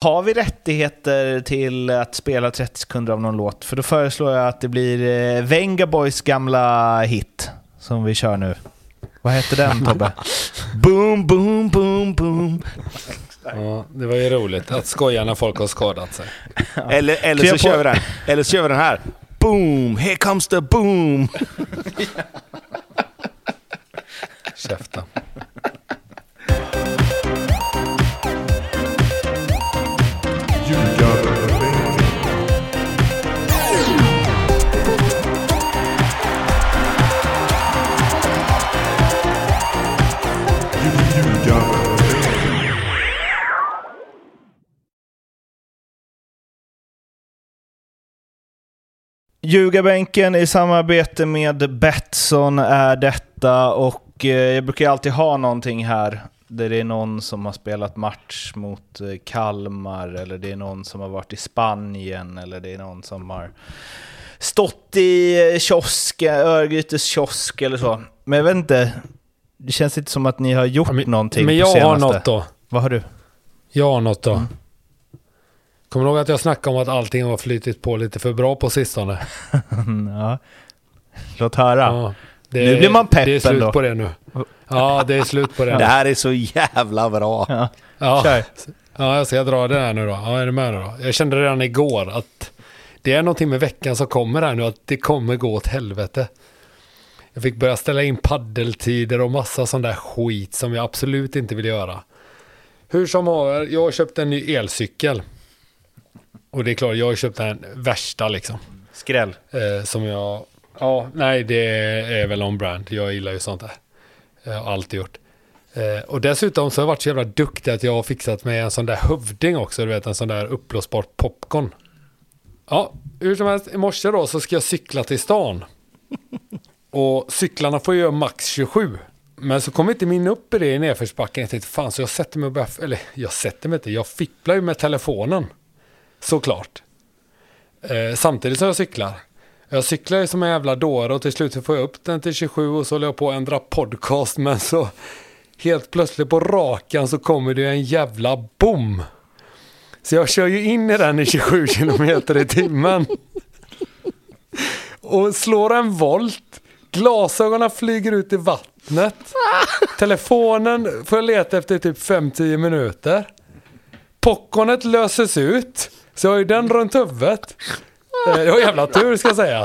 Har vi rättigheter till att spela 30 sekunder av någon låt? För då föreslår jag att det blir eh, Venga Boys gamla hit som vi kör nu. Vad heter den Tobbe? boom, boom, boom, boom. Ja, det var ju roligt att skoja när folk har skadat sig. Eller, eller, Kliva så kör vi den, eller så kör vi den här. Boom, here comes the boom. Käften. Ljugarbänken i samarbete med Betsson är detta och eh, jag brukar alltid ha någonting här där det är någon som har spelat match mot eh, Kalmar eller det är någon som har varit i Spanien eller det är någon som har stått i eh, kiosk, Örgrytes kiosk eller så. Men jag vet inte, det känns inte som att ni har gjort Ja, men- någonting Men på jag har senaste. något då. Vad har du? Jag har något då. Mm. Kommer du ihåg att jag snackade om att allting har flytit på lite för bra på sistone? ja. Låt höra. Ja, det, Nu blir man pepp Det är slut ändå. på det nu. Ja, det är slut på det. Det här är så jävla bra. Ja. Ja, Kör. ja jag ska dra den här nu då. Ja, är du med då? Jag kände redan igår att det är någonting med veckan som kommer här nu, att det kommer gå åt helvete. Jag fick börja ställa in paddeltider och massa sån där skit som jag absolut inte vill göra. Hur som har, jag har köpt en ny elcykel. Och det är klart, jag har köpt den värsta liksom. Skräll. Eh, som jag... Ja, nej det är väl on brand. Jag gillar ju sånt där. Jag har alltid gjort. Eh, och dessutom så har jag varit så jävla duktig att jag har fixat med en sån där hövding också. Du vet en sån där uppblåsbar popcorn. Ja, hur som helst. I morse då så ska jag cykla till stan. Och cyklarna får göra max 27. Men så kom inte min upp i det i nedförsbacken. Jag tänkte fan så jag sätter mig och börjar... Eller jag sätter mig inte. Jag fipplar ju med telefonen. Såklart. Eh, samtidigt som jag cyklar. Jag cyklar ju som en jävla dåre och till slut så får jag upp den till 27 och så håller jag på att ändra podcast men så helt plötsligt på rakan så kommer det en jävla bom. Så jag kör ju in i den i 27 kilometer i timmen. Och slår en volt. Glasögonen flyger ut i vattnet. Telefonen får jag leta efter i typ 5-10 minuter. Popcornet löses ut. Så jag har ju den runt huvudet. Eh, jag har jävla tur ska jag säga.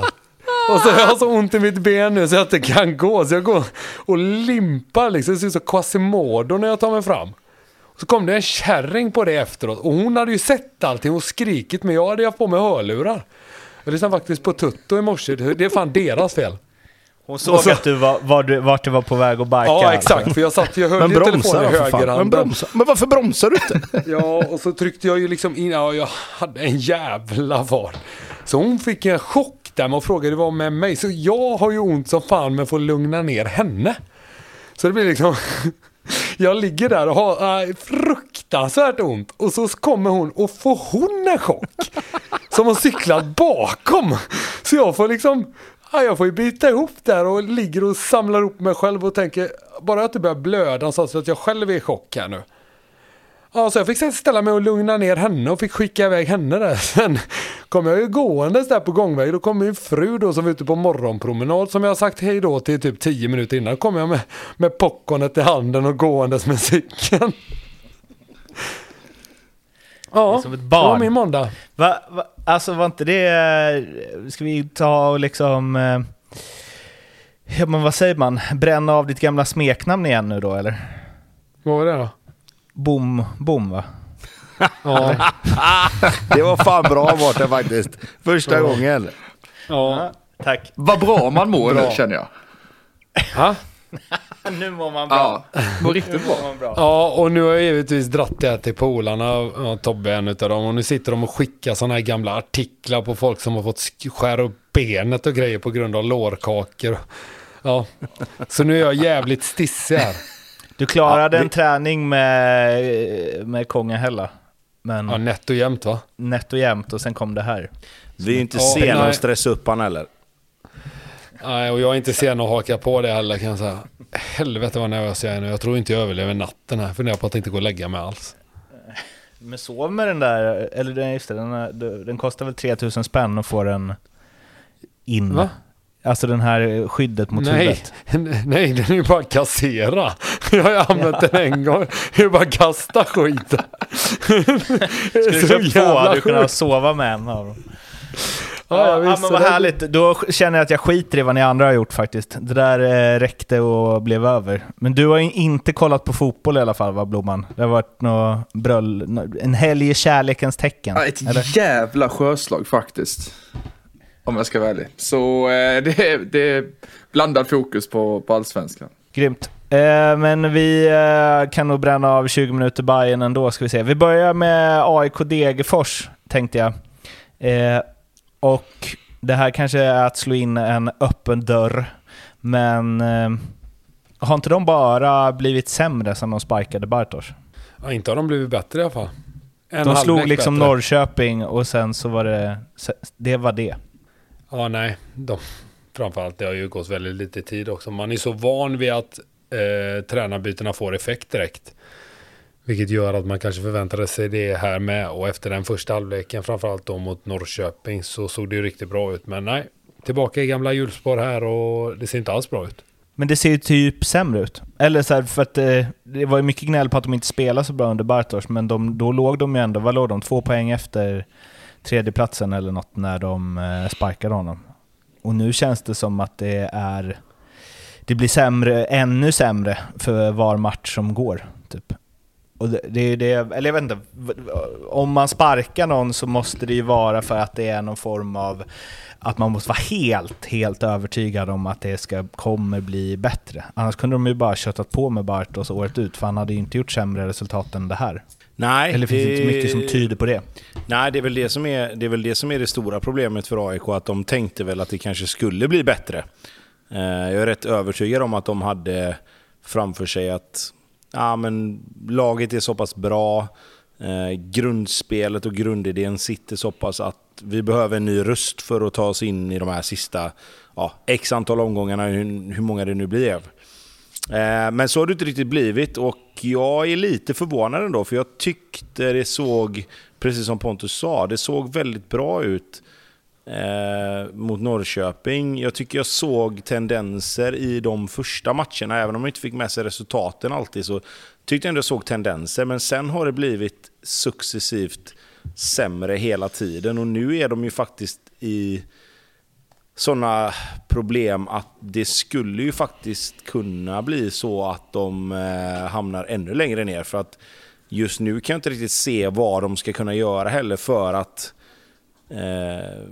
Och så har jag så ont i mitt ben nu så jag inte kan gå. Så jag går och limpar liksom. Det ser ut som Quasimodo när jag tar mig fram. Så kom det en kärring på det efteråt. Och hon hade ju sett allting och skrikit. Men jag hade haft på mig hörlurar. Jag lyssnade faktiskt på Tutto i morse. Det är fan deras fel. Hon såg så- att du var, var du, vart du var på väg att barka. Ja, exakt. För jag satt jag höll ju telefonen i fan. Men, högerhanden. bromsa. men varför bromsar du inte? Ja, och så tryckte jag ju liksom in, ja, jag hade en jävla fart. Så hon fick en chock där och frågade vad med mig. Så jag har ju ont som fan men får lugna ner henne. Så det blir liksom, jag ligger där och har äh, fruktansvärt ont. Och så kommer hon och får hon en chock. Som har cyklat bakom. Så jag får liksom, ja, jag får ju bita ihop där och ligger och samlar ihop mig själv och tänker, bara att det börjar blöda så att jag själv är i chock här nu. Ja, så jag fick ställa mig och lugna ner henne och fick skicka iväg henne där. Sen kom jag ju gåendes där på gångväg. Då kom min fru då som var ute på morgonpromenad som jag sagt hej då till typ 10 minuter innan. kom jag med, med popcornet i handen och gåendes med cykeln. Ja, som ett det barn. var min måndag. Va, va, alltså var inte det... eh, Ska vi ta och liksom... eh, Ja men vad säger man? Bränna av ditt gamla smeknamn igen nu då eller? Vad var det då? Bom, bom va? Ja, Det var fan bra vart det faktiskt. Första gången. ja. Tack. Vad bra man mår Bra. nu känner jag. Ha? nu mår man bra. Ja, mår riktigt bra. Nu mår man bra. Ja, och nu har jag givetvis dratt det här till polarna, Tobbe är en utav dem. Och nu sitter de och skickar sådana här gamla artiklar på folk som har fått sk- skära upp benet och grejer på grund av lårkakor. Ja, så nu är jag jävligt stissig här. Du klarade Ja, en träning med, med Kongahälla. Men Ja, nätt och jämnt va? nätt och jämnt och sen kom det här. Vi är ju inte Ja, sena att stressa upp han heller. Nej, och jag är inte sen att haka på det heller kan jag säga. Helvete vad nervös jag är nu. Jag tror inte jag överlever natten här. Funderar på att inte gå och lägga mig alls. Men sov med den där, eller den, just det, den, den kostar väl 3000 spänn att få den in? Va? Alltså den här skyddet mot Nej, huvudet. nej, den är ju bara kassera. Jag har ju använt den en gång. Det är bara kasta skiten. Skulle du köpt två hade du kunnat sova med en av dem. Ja, Ja, ja, ja, visst, men vad det- härligt. Då känner jag att jag skiter i vad ni andra har gjort faktiskt. Det där eh, räckte och blev över. Men du har ju inte kollat på fotboll i alla fall va, Blomman? Det har varit nå bröll... En helg i kärlekens tecken. Ja, ett eller? jävla sjöslag faktiskt. Om jag ska vara ärlig. Så eh, det, är, det är blandad fokus på, på allsvenskan. Grymt. Eh, men vi eh, kan nog bränna av 20 minuter Bayern ändå, ska vi se. Vi börjar med AIK Degerfors, tänkte jag. Eh, och det här kanske är att slå in en öppen dörr, men eh, har inte de bara blivit sämre sen de sparkade Bartosz? Ja, inte har de blivit bättre i alla fall. En De slog liksom bättre. Norrköping och sen så var det... Det var det. Ja, nej. De, framförallt, det har ju gått väldigt lite tid också. Man är så van vid att eh, tränarbytena får effekt direkt. Vilket gör att man kanske förväntade sig det här med. Och efter den första halvleken, framförallt då mot Norrköping, så såg det ju riktigt bra ut. Men nej, tillbaka i gamla hjulspår här och det ser inte alls bra ut. Men det ser ju typ sämre ut. Eller så här, för att eh, det var ju mycket gnäll på att de inte spelade så bra under Bartosz, men de, då låg de ju ändå, vad låg de? Två poäng efter tredjeplatsen eller något när de eh, sparkade honom. Och nu känns det som att det är... Det blir sämre, ännu sämre för var match som går. Typ. Och det, det det, eller jag vet inte, om man sparkar någon så måste det ju vara för att det är någon form av att man måste vara helt, helt övertygad om att det ska, kommer bli bättre. Annars kunde de ju bara köttat på med Bartos året ut, för han hade ju inte gjort sämre resultat än det här. Nej, Eller finns det inte mycket som tyder på det? Nej, det är, väl det, som är, det är väl det som är det stora problemet för AIK, att de tänkte väl att det kanske skulle bli bättre. Eh, Jag är rätt övertygad om att de hade framför sig att ja, men laget är så pass bra, eh, grundspelet och grundidén sitter så pass att vi behöver en ny röst för att ta oss in i de här sista ja, x antal omgångarna, hur, hur många det nu blir. Eh, Men så har det inte riktigt blivit och jag är lite förvånad ändå för jag tyckte det såg, precis som Pontus sa, det såg väldigt bra ut eh, mot Norrköping. Jag tycker jag såg tendenser i de första matcherna, även om jag inte fick med sig resultaten alltid så tyckte jag ändå jag såg tendenser. Men sen har det blivit successivt sämre hela tiden och nu är de ju faktiskt i sådana problem att det skulle ju faktiskt kunna bli så att de eh, hamnar ännu längre ner. För att just nu kan jag inte riktigt se vad de ska kunna göra heller för att eh,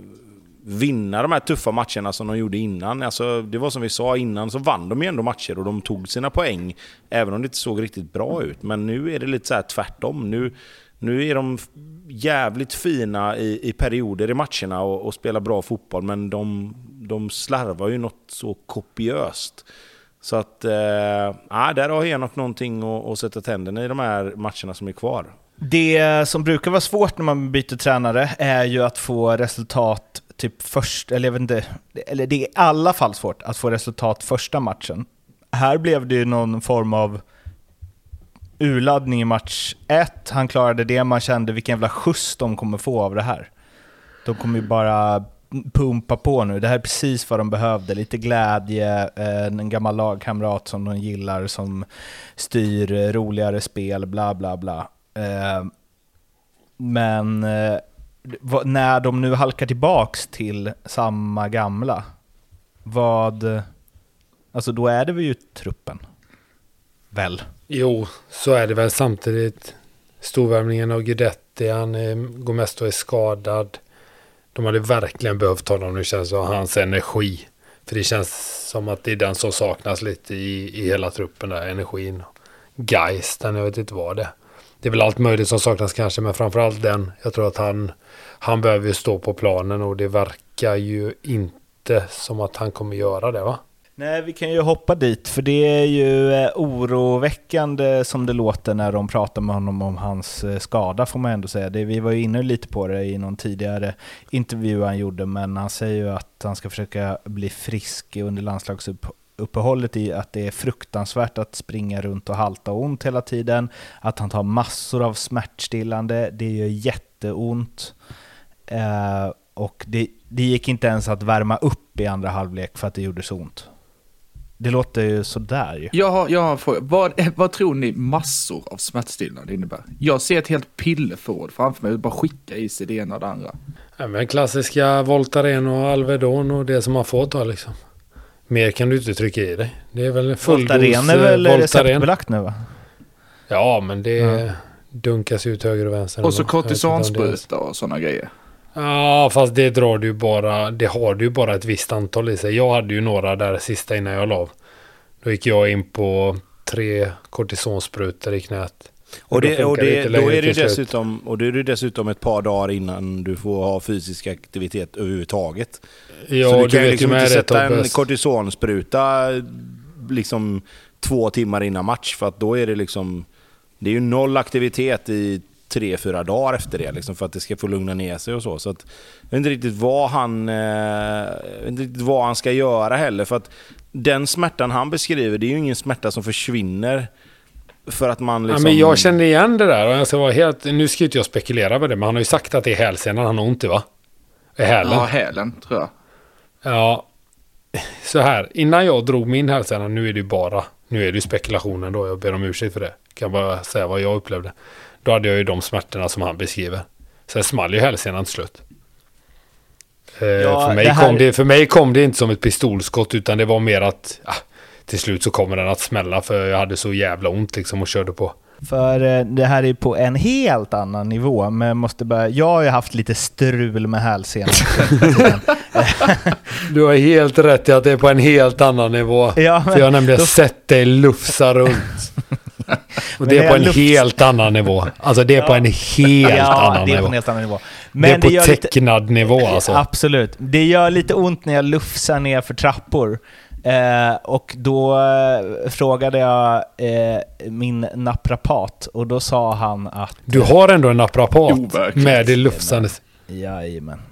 vinna de här tuffa matcherna som de gjorde innan. Alltså, det var som vi sa innan, så vann de ju ändå matcher och de tog sina poäng. Även om det inte såg riktigt bra ut. Men nu är det lite så här tvärtom. Nu, nu är de jävligt fina i, i perioder i matcherna och, och spelar bra fotboll. Men de, de slarvar ju något så kopiöst. Så att, eh, där har Henok någonting att, att sätta tänderna i de här matcherna som är kvar. Det som brukar vara svårt när man byter tränare är ju att få resultat typ först, eller jag vet inte, eller det är i alla fall svårt att få resultat första matchen. Här blev det ju någon form av urladdning i match 1, Han klarade det, man kände vilken jävla skjuts de kommer få av det här. De kommer ju bara pumpa på nu. Det här är precis vad de behövde. Lite glädje, eh, en gammal lagkamrat som de gillar, som styr eh, roligare spel, bla bla bla. Eh, men när de nu halkar tillbaks till samma gamla, vad... Alltså då är det väl ju truppen? Väl? Jo, så är det väl samtidigt. Storvärmningen av Guidetti, han går mest och är skadad. De hade verkligen behövt honom nu känns det som hans energi. För det känns som att det är den som saknas lite i, i hela truppen där, energin. Geisten, jag vet inte vad det är. Det är väl allt möjligt som saknas kanske, men framförallt den. Jag tror att han, han behöver ju stå på planen och det verkar ju inte som att han kommer göra det va? Nej, vi kan ju hoppa dit, för det är ju eh, oroväckande som det låter när de pratar med honom om hans eh, skada, får man ändå säga. Det, vi var ju inne lite på det i någon tidigare intervju han gjorde, men han säger ju att han ska försöka bli frisk under landslagsuppehållet uppehållet i att det är fruktansvärt att springa runt och halta ont hela tiden. Att han tar massor av smärtstillande, det gör jätteont. Eh, och det, det gick inte ens att värma upp i andra halvlek för att det gjorde så ont. Det låter ju sådär ju. Jag har, jag har en fråga. Vad, vad tror ni massor av smärtstillande innebär? Jag ser ett helt pilleförråd framför mig och bara skicka i sig det ena och det andra. Ja, men klassiska Voltaren och Alvedon och det som man får ta liksom. Mer kan du inte trycka i dig. Det är väl full Voltaren är väl eh, Voltaren. receptbelagt nu va? Ja, men det Ja. dunkas ut höger och vänster. Och så kortisonspruta och sådana grejer. Ja, fast det drar du bara. Det har du bara ett visst antal i sig. Jag hade ju några där sista innan jag la av. Då gick jag in på tre kortisonsprutor i knät. Och, det, och det då är det dessutom, och då är det dessutom ett par dagar innan du får ha fysisk aktivitet överhuvudtaget. Ja, så du du kan ju liksom inte sätta en kortisonspruta liksom två timmar innan match för att då är det liksom... Det är ju noll aktivitet i tre, fyra dagar efter det liksom, för att det ska få lugna ner sig och så. så att, jag vet inte riktigt vad han, eh, inte riktigt vad han ska göra heller. För att den smärtan han beskriver, det är ju ingen smärta som försvinner för att man liksom... Ja, men jag känner igen det där och jag ska vara helt... Nu ska inte jag spekulera med det, men han har ju sagt att det är hälsenan han har ont i va? I hälen. Ja, hälen tror jag. Ja, så här. Innan jag drog min hälsena, nu är det ju bara, nu är det ju spekulationen då, jag ber om ursäkt för det. Kan bara säga vad jag upplevde. Då hade jag ju de smärtorna som han beskriver. Sen small ju hälsenan till slut. Eh, Ja, för, mig det här- kom det, för mig kom det inte som ett pistolskott utan det var mer att ah, till slut så kommer den att smälla för jag hade så jävla ont liksom och körde på. För eh, det här är på en helt annan nivå, men jag måste bara... Jag har ju haft lite strul med hälsenan. Du har helt rätt i att det är på en helt annan nivå. Ja, För jag har nämligen då- sett dig lufsa runt. Och det Men är på en luft- helt annan nivå. Alltså det är på en helt ja, annan det är på en helt annan nivå. det är på lite- tecknad nivå alltså. Absolut. Det gör lite ont när jag lufsar ner för trappor. Eh, och då eh, frågade jag eh, min naprapat och då sa han att... Du har ändå en naprapat Overkligt. med det lufsandet. Jajamän.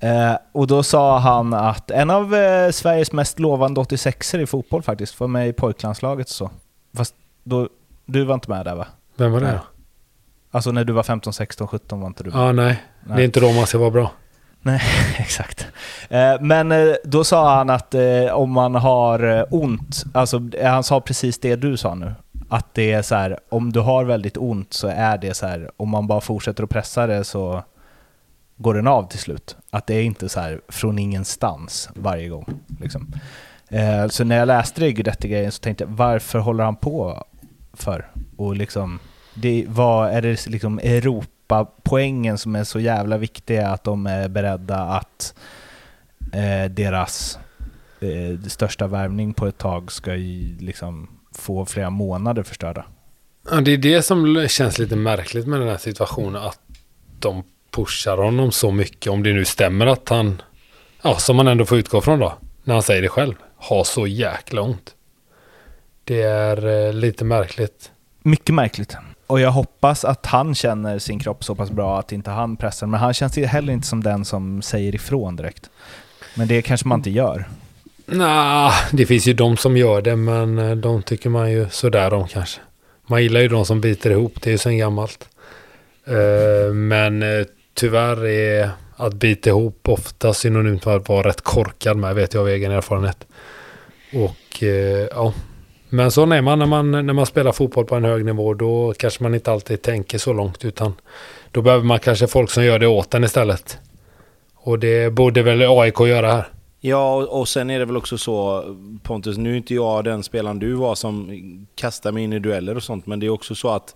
Eh, och då sa han att en av eh, Sveriges mest lovande 86 er i fotboll faktiskt, var med i pojklandslaget och så. Fast då, du var inte med där va? Vem var det Nej. Alltså när du var 15, 16, 17 var inte du med? Ja, nej. Det Nej. är inte då man ska vara bra. Nej, exakt. Eh, men eh, då sa han att eh, om man har ont, alltså han sa precis det du sa nu. Att det är så här, om du har väldigt ont så är det så här, om man bara fortsätter att pressa det så går den av till slut. Att det är inte så här från ingenstans varje gång. Liksom. Så när jag läste det Guidetti-grejen så tänkte jag, varför håller han på för? Och liksom, det, vad är det liksom Europapoängen som är så jävla viktiga att de är beredda att eh, deras eh, största värvning på ett tag ska ju liksom få flera månader förstörda. Ja, det är det som känns lite märkligt med den här situationen. Att de pushar honom så mycket. Om det nu stämmer att han, ja, som man ändå får utgå från då, när han säger det själv, har så jäkla ont. Det är eh, lite märkligt. Mycket märkligt. Och jag hoppas att han känner sin kropp så pass bra att inte han pressar. Men han känns heller inte som den som säger ifrån direkt. Men det kanske man inte gör. Nah, det finns ju de som gör det, men eh, de tycker man ju sådär om kanske. Man gillar ju de som biter ihop, det är ju sen gammalt. Eh, men eh, tyvärr är att bita ihop ofta synonymt med att vara rätt korkad med, vet jag av egen erfarenhet. Och ja, men så är man när, man när man spelar fotboll på en hög nivå, då kanske man inte alltid tänker så långt, utan då behöver man kanske folk som gör det åt en istället. Och det borde väl AIK göra här. Ja, och och sen är det väl också så, Pontus, nu är inte jag den spelaren du var som kastar mig in i dueller och sånt, men det är också så att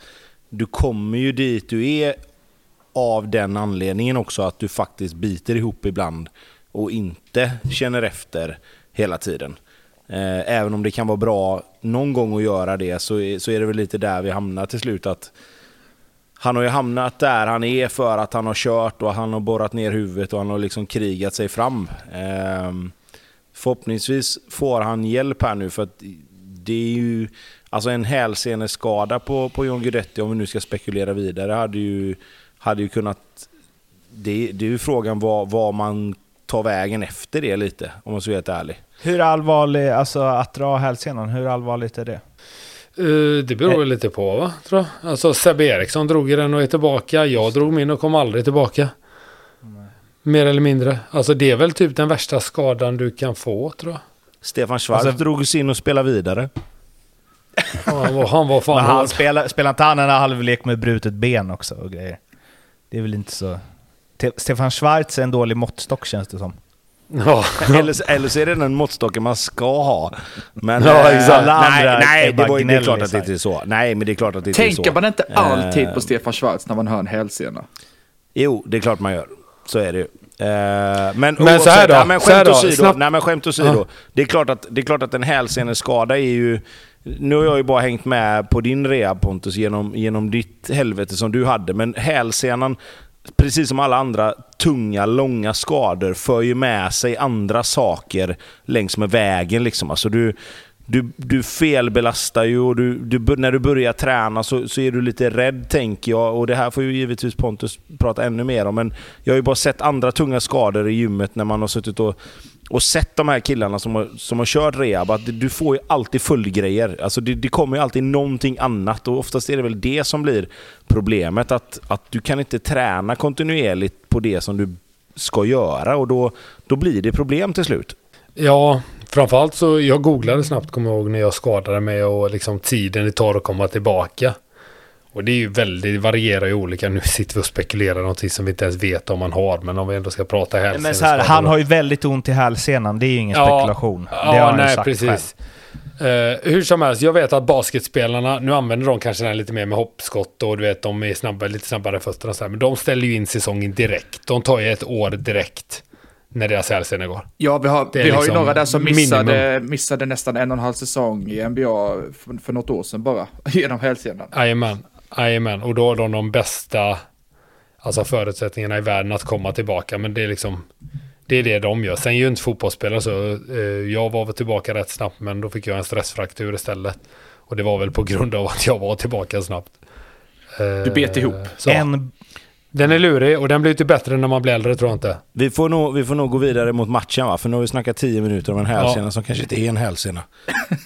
du kommer ju dit du är av den anledningen också att du faktiskt biter ihop ibland och inte känner efter hela tiden. Eh, även om det kan vara bra någon gång att göra det så är, så är det väl lite där vi hamnar till slut. att han har ju hamnat där han är för att han har kört och han har borrat ner huvudet och han har liksom krigat sig fram. Ehm, förhoppningsvis får han hjälp här nu för att det är ju... Alltså en hälseneskada på, på John Guidetti, om vi nu ska spekulera vidare, hade ju, hade ju kunnat... Det, det är ju frågan vad, vad man tar vägen efter det lite, om man ska vara helt ärlig. Hur allvarlig, alltså att dra hälsenan, hur allvarligt är det? Eh, det beror väl lite på va? Tror jag. Alltså Sebbe Eriksson drog i den och är tillbaka. Jag drog min och kom aldrig tillbaka. Mer eller mindre. Alltså det är väl typ den värsta skadan du kan få tror jag. Stefan Schwarz Alltså- drog sig in och spelade vidare. Han var, han var fan Men han hård. spelar, spelar inte han en halvlek med brutet ben också och grejer? Det är väl inte så... Te- Stefan Schwarz är en dålig måttstock känns det som. Ja. Eller, eller så är det den måttstocken man ska ha. Men, Ja, eh, exakt. Nej, andra nej är det, bara var, det är klart att det inte är så. Nej, men det är klart att det inte är så. Tänker man inte alltid Eh, på Stefan Schwarz när man hör en hälsena? Jo, det är klart man gör. Så är det ju. Eh, men, Men så här då, Ja, men skämt åsido. Nej, men skämt åsido. Det, är klart att, det är klart att en hälseneskada är ju... Nu har jag ju bara hängt med på din rehab Pontus genom, genom ditt helvete som du hade. Men hälsenan, precis som alla andra tunga, långa skador, för ju med sig andra saker längs med vägen. Liksom. Alltså du, du, du felbelastar ju och du, du, när du börjar träna så, så är du lite rädd, tänker jag. Och Det här får ju givetvis Pontus prata ännu mer om. Men jag har ju bara sett andra tunga skador i gymmet när man har suttit och, och sett de här killarna som har, som har kört rehab. Att du får ju alltid följdgrejer. Alltså det, det kommer ju alltid någonting annat och oftast är det väl det som blir problemet. Att, att du kan inte träna kontinuerligt på det som du ska göra och då, då blir det problem till slut. Ja, framförallt så jag googlade snabbt kommer jag ihåg när jag skadade mig och liksom tiden det tar att komma tillbaka. Och det är ju väldigt, det varierar ju olika. Nu sitter vi och spekulerar någonting som vi inte ens vet om man har. Men om vi ändå ska prata hälsa. Men så här, han har ju väldigt ont i hälsenan, det är ju ingen Ja, spekulation. det har han ju nej sagt precis. Eh, hur som helst, jag vet att basketspelarna, nu använder de kanske den här lite mer med hoppskott och du vet de är snabba, lite snabbare fötterna så här, men de ställer ju in säsongen direkt. De tar ju ett år direkt när deras hälsena går. Ja, vi har, vi har ju liksom några där som minimum. missade, missade nästan en och en halv säsong i NBA för, för något år sedan bara, genom hälsenan. Jajamän, jajamän. Och då har de de bästa alltså förutsättningarna i världen att komma tillbaka. Men det är liksom, det är det de gör. Sen är ju inte fotbollsspelare så. Eh, jag var väl tillbaka rätt snabbt, men då fick jag en stressfraktur istället. Och det var väl på grund av att jag var tillbaka snabbt. Eh, Du bet ihop. Så. En, Den är lurig och den blir inte bättre när man blir äldre tror jag inte. Vi får, nog, vi får nog gå vidare mot matchen va? För nu har vi snackat 10 minuter om en hälsena som kanske inte är en hälsena.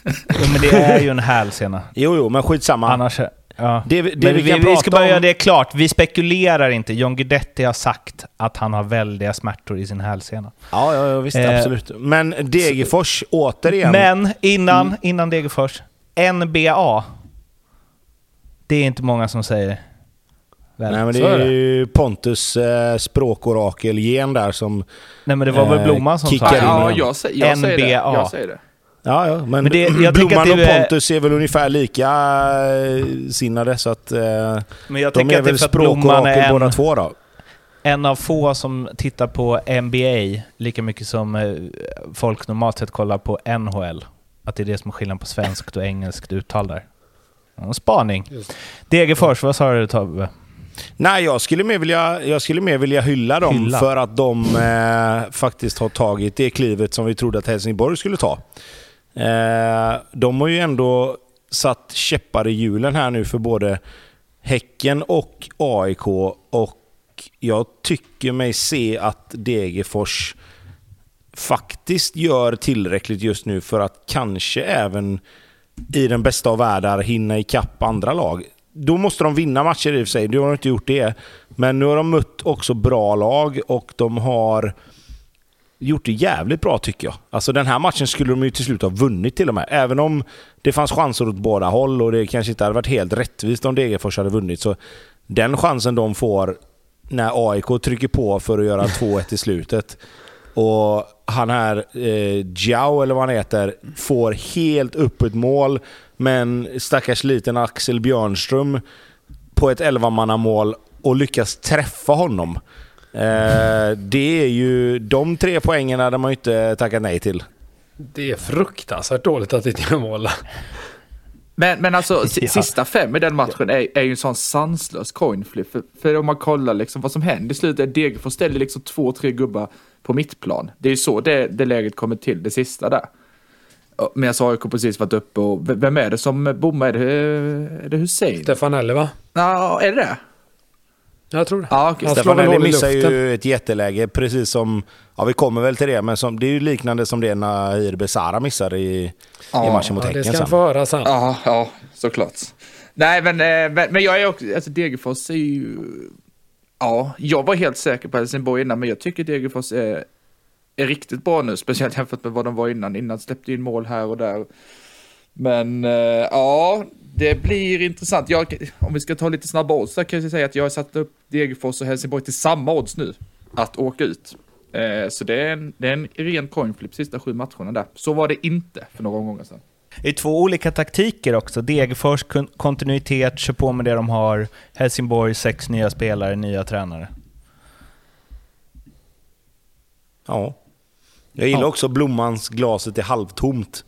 jo, men det är ju en hälsena. Jo, jo, men skitsamma. Annars... Ja. Det, vi- det Men vi vi, kan vi, prata ska bara om... göra det klart. Vi spekulerar inte. John Guidetti har sagt att han har väldiga smärtor i sin hälsena. Ja, ja, ja visst, Eh, absolut. Men Degerfors, återigen. Men innan, Mm. innan Degerfors. NBA. Det är inte många som säger. Väl? Nej, men det Så är är det. ju Pontus eh, språkorakel-gen där som... Nej men det var väl eh, Blomman som sa det. Ja, igen. jag, sä- jag säger det. NBA. Jag säger det. Ja, ja, men, Men det- jag Blomman att det och Pontus är väl ungefär lika eh, sinnade så att... Eh, Men jag de tänker är att det är väl språkorakel båda två då. en av få som tittar på NBA lika mycket som eh, folk normalt sett kollar på NHL. Att det är det som är skillnaden på svenskt och engelskt uttal där. En spaning. Just. Degerfors, vad sa du Tobbe? Nej, jag skulle mer vilja, jag skulle mer vilja hylla dem Hylla. för att de eh, faktiskt har tagit det klivet som vi trodde att Helsingborg skulle ta. Eh, de har ju ändå satt käppar i hjulen här nu för både Häcken och AIK och jag tycker mig se att Degerfors faktiskt gör tillräckligt just nu för att kanske även i den bästa av världar hinna ikapp andra lag. Då måste de vinna matcher i och för sig, nu har de inte gjort det. Men nu har de mött också bra lag och de har gjort det jävligt bra tycker jag. Alltså den här matchen skulle de ju till slut ha vunnit till och med. Även om det fanns chanser åt båda håll och det kanske inte hade varit helt rättvist om Degerfors hade vunnit. Så den chansen de får när AIK trycker på för att göra 2-1 i slutet och han här, eh, Giao eller vad han heter, får helt öppet mål. Men stackars liten Axel Björnström på ett 11-mannamål och lyckas träffa honom. Eh, det är ju de tre poängen hade man ju inte tackat nej till. Det är fruktansvärt dåligt att inte göra mål. Men, men alltså, Ja. sista fem i den matchen är, är ju en sån sanslös coin flip. För, för om man kollar liksom vad som händer i slutet, Degerfors ställer liksom två, tre gubbar på mittplan. Det är ju så det, det läget kommer till, det sista där. Och- Medan AIK precis varit uppe och vem är det som bommar? Är det, är det Hussein? Stefanelli va? Ja, är det det? Jag tror det. Ja. Han Stefan i missar ju ett jätteläge, precis som... Ja, vi kommer väl till det, men som, det är ju liknande som det Nahir Besara missade i, Ja, i matchen mot Ja, det Häcken ska han sen. få höra sen. Ja, ja, såklart. Nej, men, eh, men, men jag är också, alltså Degerfors är ju, ja, jag var helt säker på Helsingborg innan, men jag tycker Degerfors är, är riktigt bra nu, speciellt jämfört med vad de var innan. Innan släppte in mål här och där. Men eh, ja, det blir intressant. Jag, om vi ska ta lite snabba odds så kan jag säga att jag har satt upp Degerfors och Helsingborg till samma odds nu att åka ut. Eh, så det är, en, det är en ren coin flip sista sju matcherna där. Så var det inte för några gånger sedan. Det är två olika taktiker också. Degerfors kon- kontinuitet, kör på med det de har. Helsingborg, sex nya spelare, nya tränare. Ja. Jag gillar Ja. också Blommans glaset är halvtomt.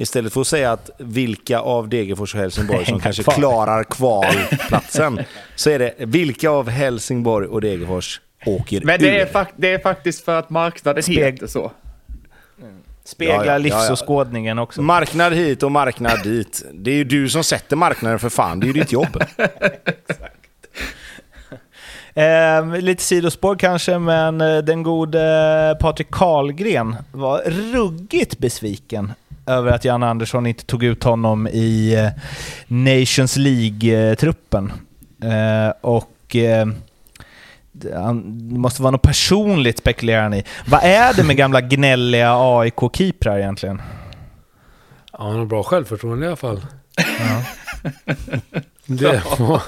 Istället för att säga att vilka av Degerfors och Helsingborg som kanske kvar. klarar kvalplatsen, så är det vilka av Helsingborg och Degerfors åker Men det ur. är, fak- det är faktiskt för att marknaden Speg- heter så. Speglar Ja, ja, ja, ja. livsåskådningen också. Marknad hit och marknad dit. Det är ju du som sätter marknaden för fan, det är ju ditt jobb. Eh, lite sidospår kanske, men eh, den gode Patrik Karlgren var ruggigt besviken över att Jan Andersson inte tog ut honom i eh, Nations League-truppen. Eh, och eh, det måste vara något personligt spekulerar han i. Vad är det med gamla gnälliga AIK-keeprar egentligen? Ja, han har bra självförtroende i alla fall. Det var,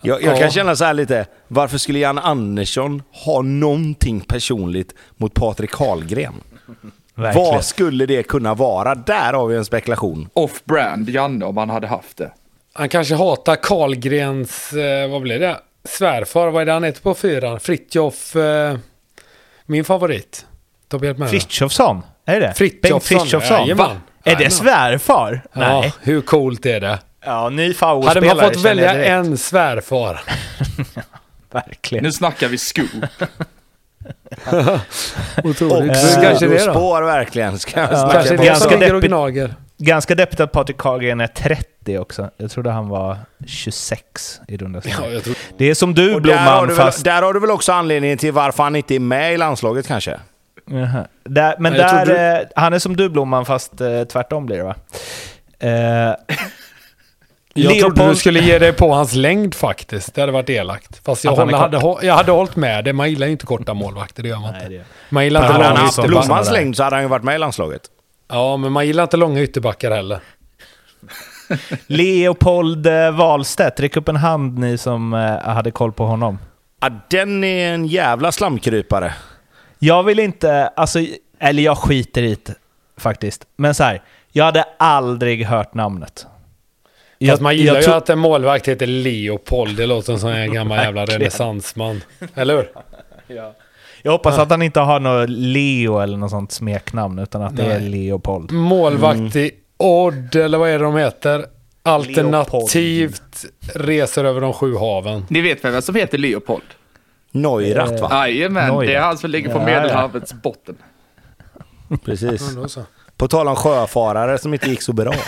Jag, jag Ja. kan känna så här lite, varför skulle Jan Andersson ha någonting personligt mot Patrik Karlgren? Verkligen. Vad skulle det kunna vara? Där har vi en spekulation. Off-brand Janne om han hade haft det. han kanske hatar Karlgrens, eh, vad blir det? Svärfar, vad är det han heter på fyran? Fritjof, eh, min favorit. Frithiofsson? Är det det? Frithiofsson, Bengt Frithiofsson? jajamän. Va? Är det svärfar? Ja, Nej. hur coolt är det? Ja, ny Hade man fått välja en svärfar? Verkligen. Nu snackar vi sko. Otroligt. Och Så kanske det då? spår verkligen. Ska jag Ja. Kanske det Ganska och deppigt. gnager. Ganska deppigt att Patrik Karlgren är 30 också. Jag trodde han var 26 i runda Ja, tror, Det är som du Och där, har Blomman, du väl, fast... där har du väl också anledningen till varför han inte är med i landslaget kanske? Jaha. Där, men Nej, där, trodde- eh, han är som du Blomman, fast eh, tvärtom blir det va? Eh, jag trodde Leopold- du skulle ge dig på hans längd faktiskt. Det hade varit elakt. Fast jag, håller, hade, jag hade hållit med det. Man gillar ju inte korta målvakter, det gör man Nej, inte. det- Man gillar inte Hade han långa ytterbackar. Blommans där. längd så hade han ju varit med i landslaget. Ja, men man gillar inte långa ytterbackar heller. Leopold eh, Wahlstedt, räck upp en hand ni som eh, hade koll på honom. Ja, den är en jävla slamkrypare. Jag vill inte, alltså, eller jag skiter i det faktiskt. Men så här, jag hade aldrig hört namnet. Fast man gillar ju tror- att en målvakt heter Leopold. Det låter som en gammal jävla renässansman. Eller hur? Jag hoppas att han inte har något Leo eller något sånt smeknamn, utan att det är Nej. Leopold. Målvakt i Odd, eller vad är det de heter? Alternativt reser över de sju haven. Ni vet vem som heter Leopold? Neurath va? Jajamän, det är ja. han som ligger på Ja, Medelhavets botten. Precis. Ja. På tal om sjöfarare som inte gick så bra.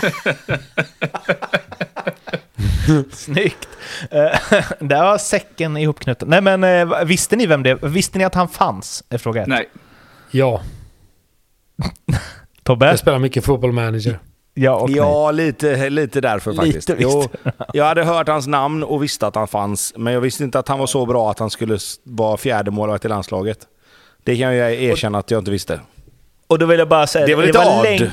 Snyggt! Eh, Där var säcken ihopknuten. Nej men eh, visste ni vem det Visste ni att han fanns? Är fråga ett. Nej, Ja, Tobbe? jag spelar mycket fotboll manager. Ja och nej. Ja, lite, lite därför faktiskt. Lite jo, visste jag hade hört hans namn och visste att han fanns, men jag visste inte att han var så bra att han skulle vara fjärde målvakt i landslaget. Det kan jag erkänna att jag inte visste. Och då vill jag bara säga... Det var lite odd. länge-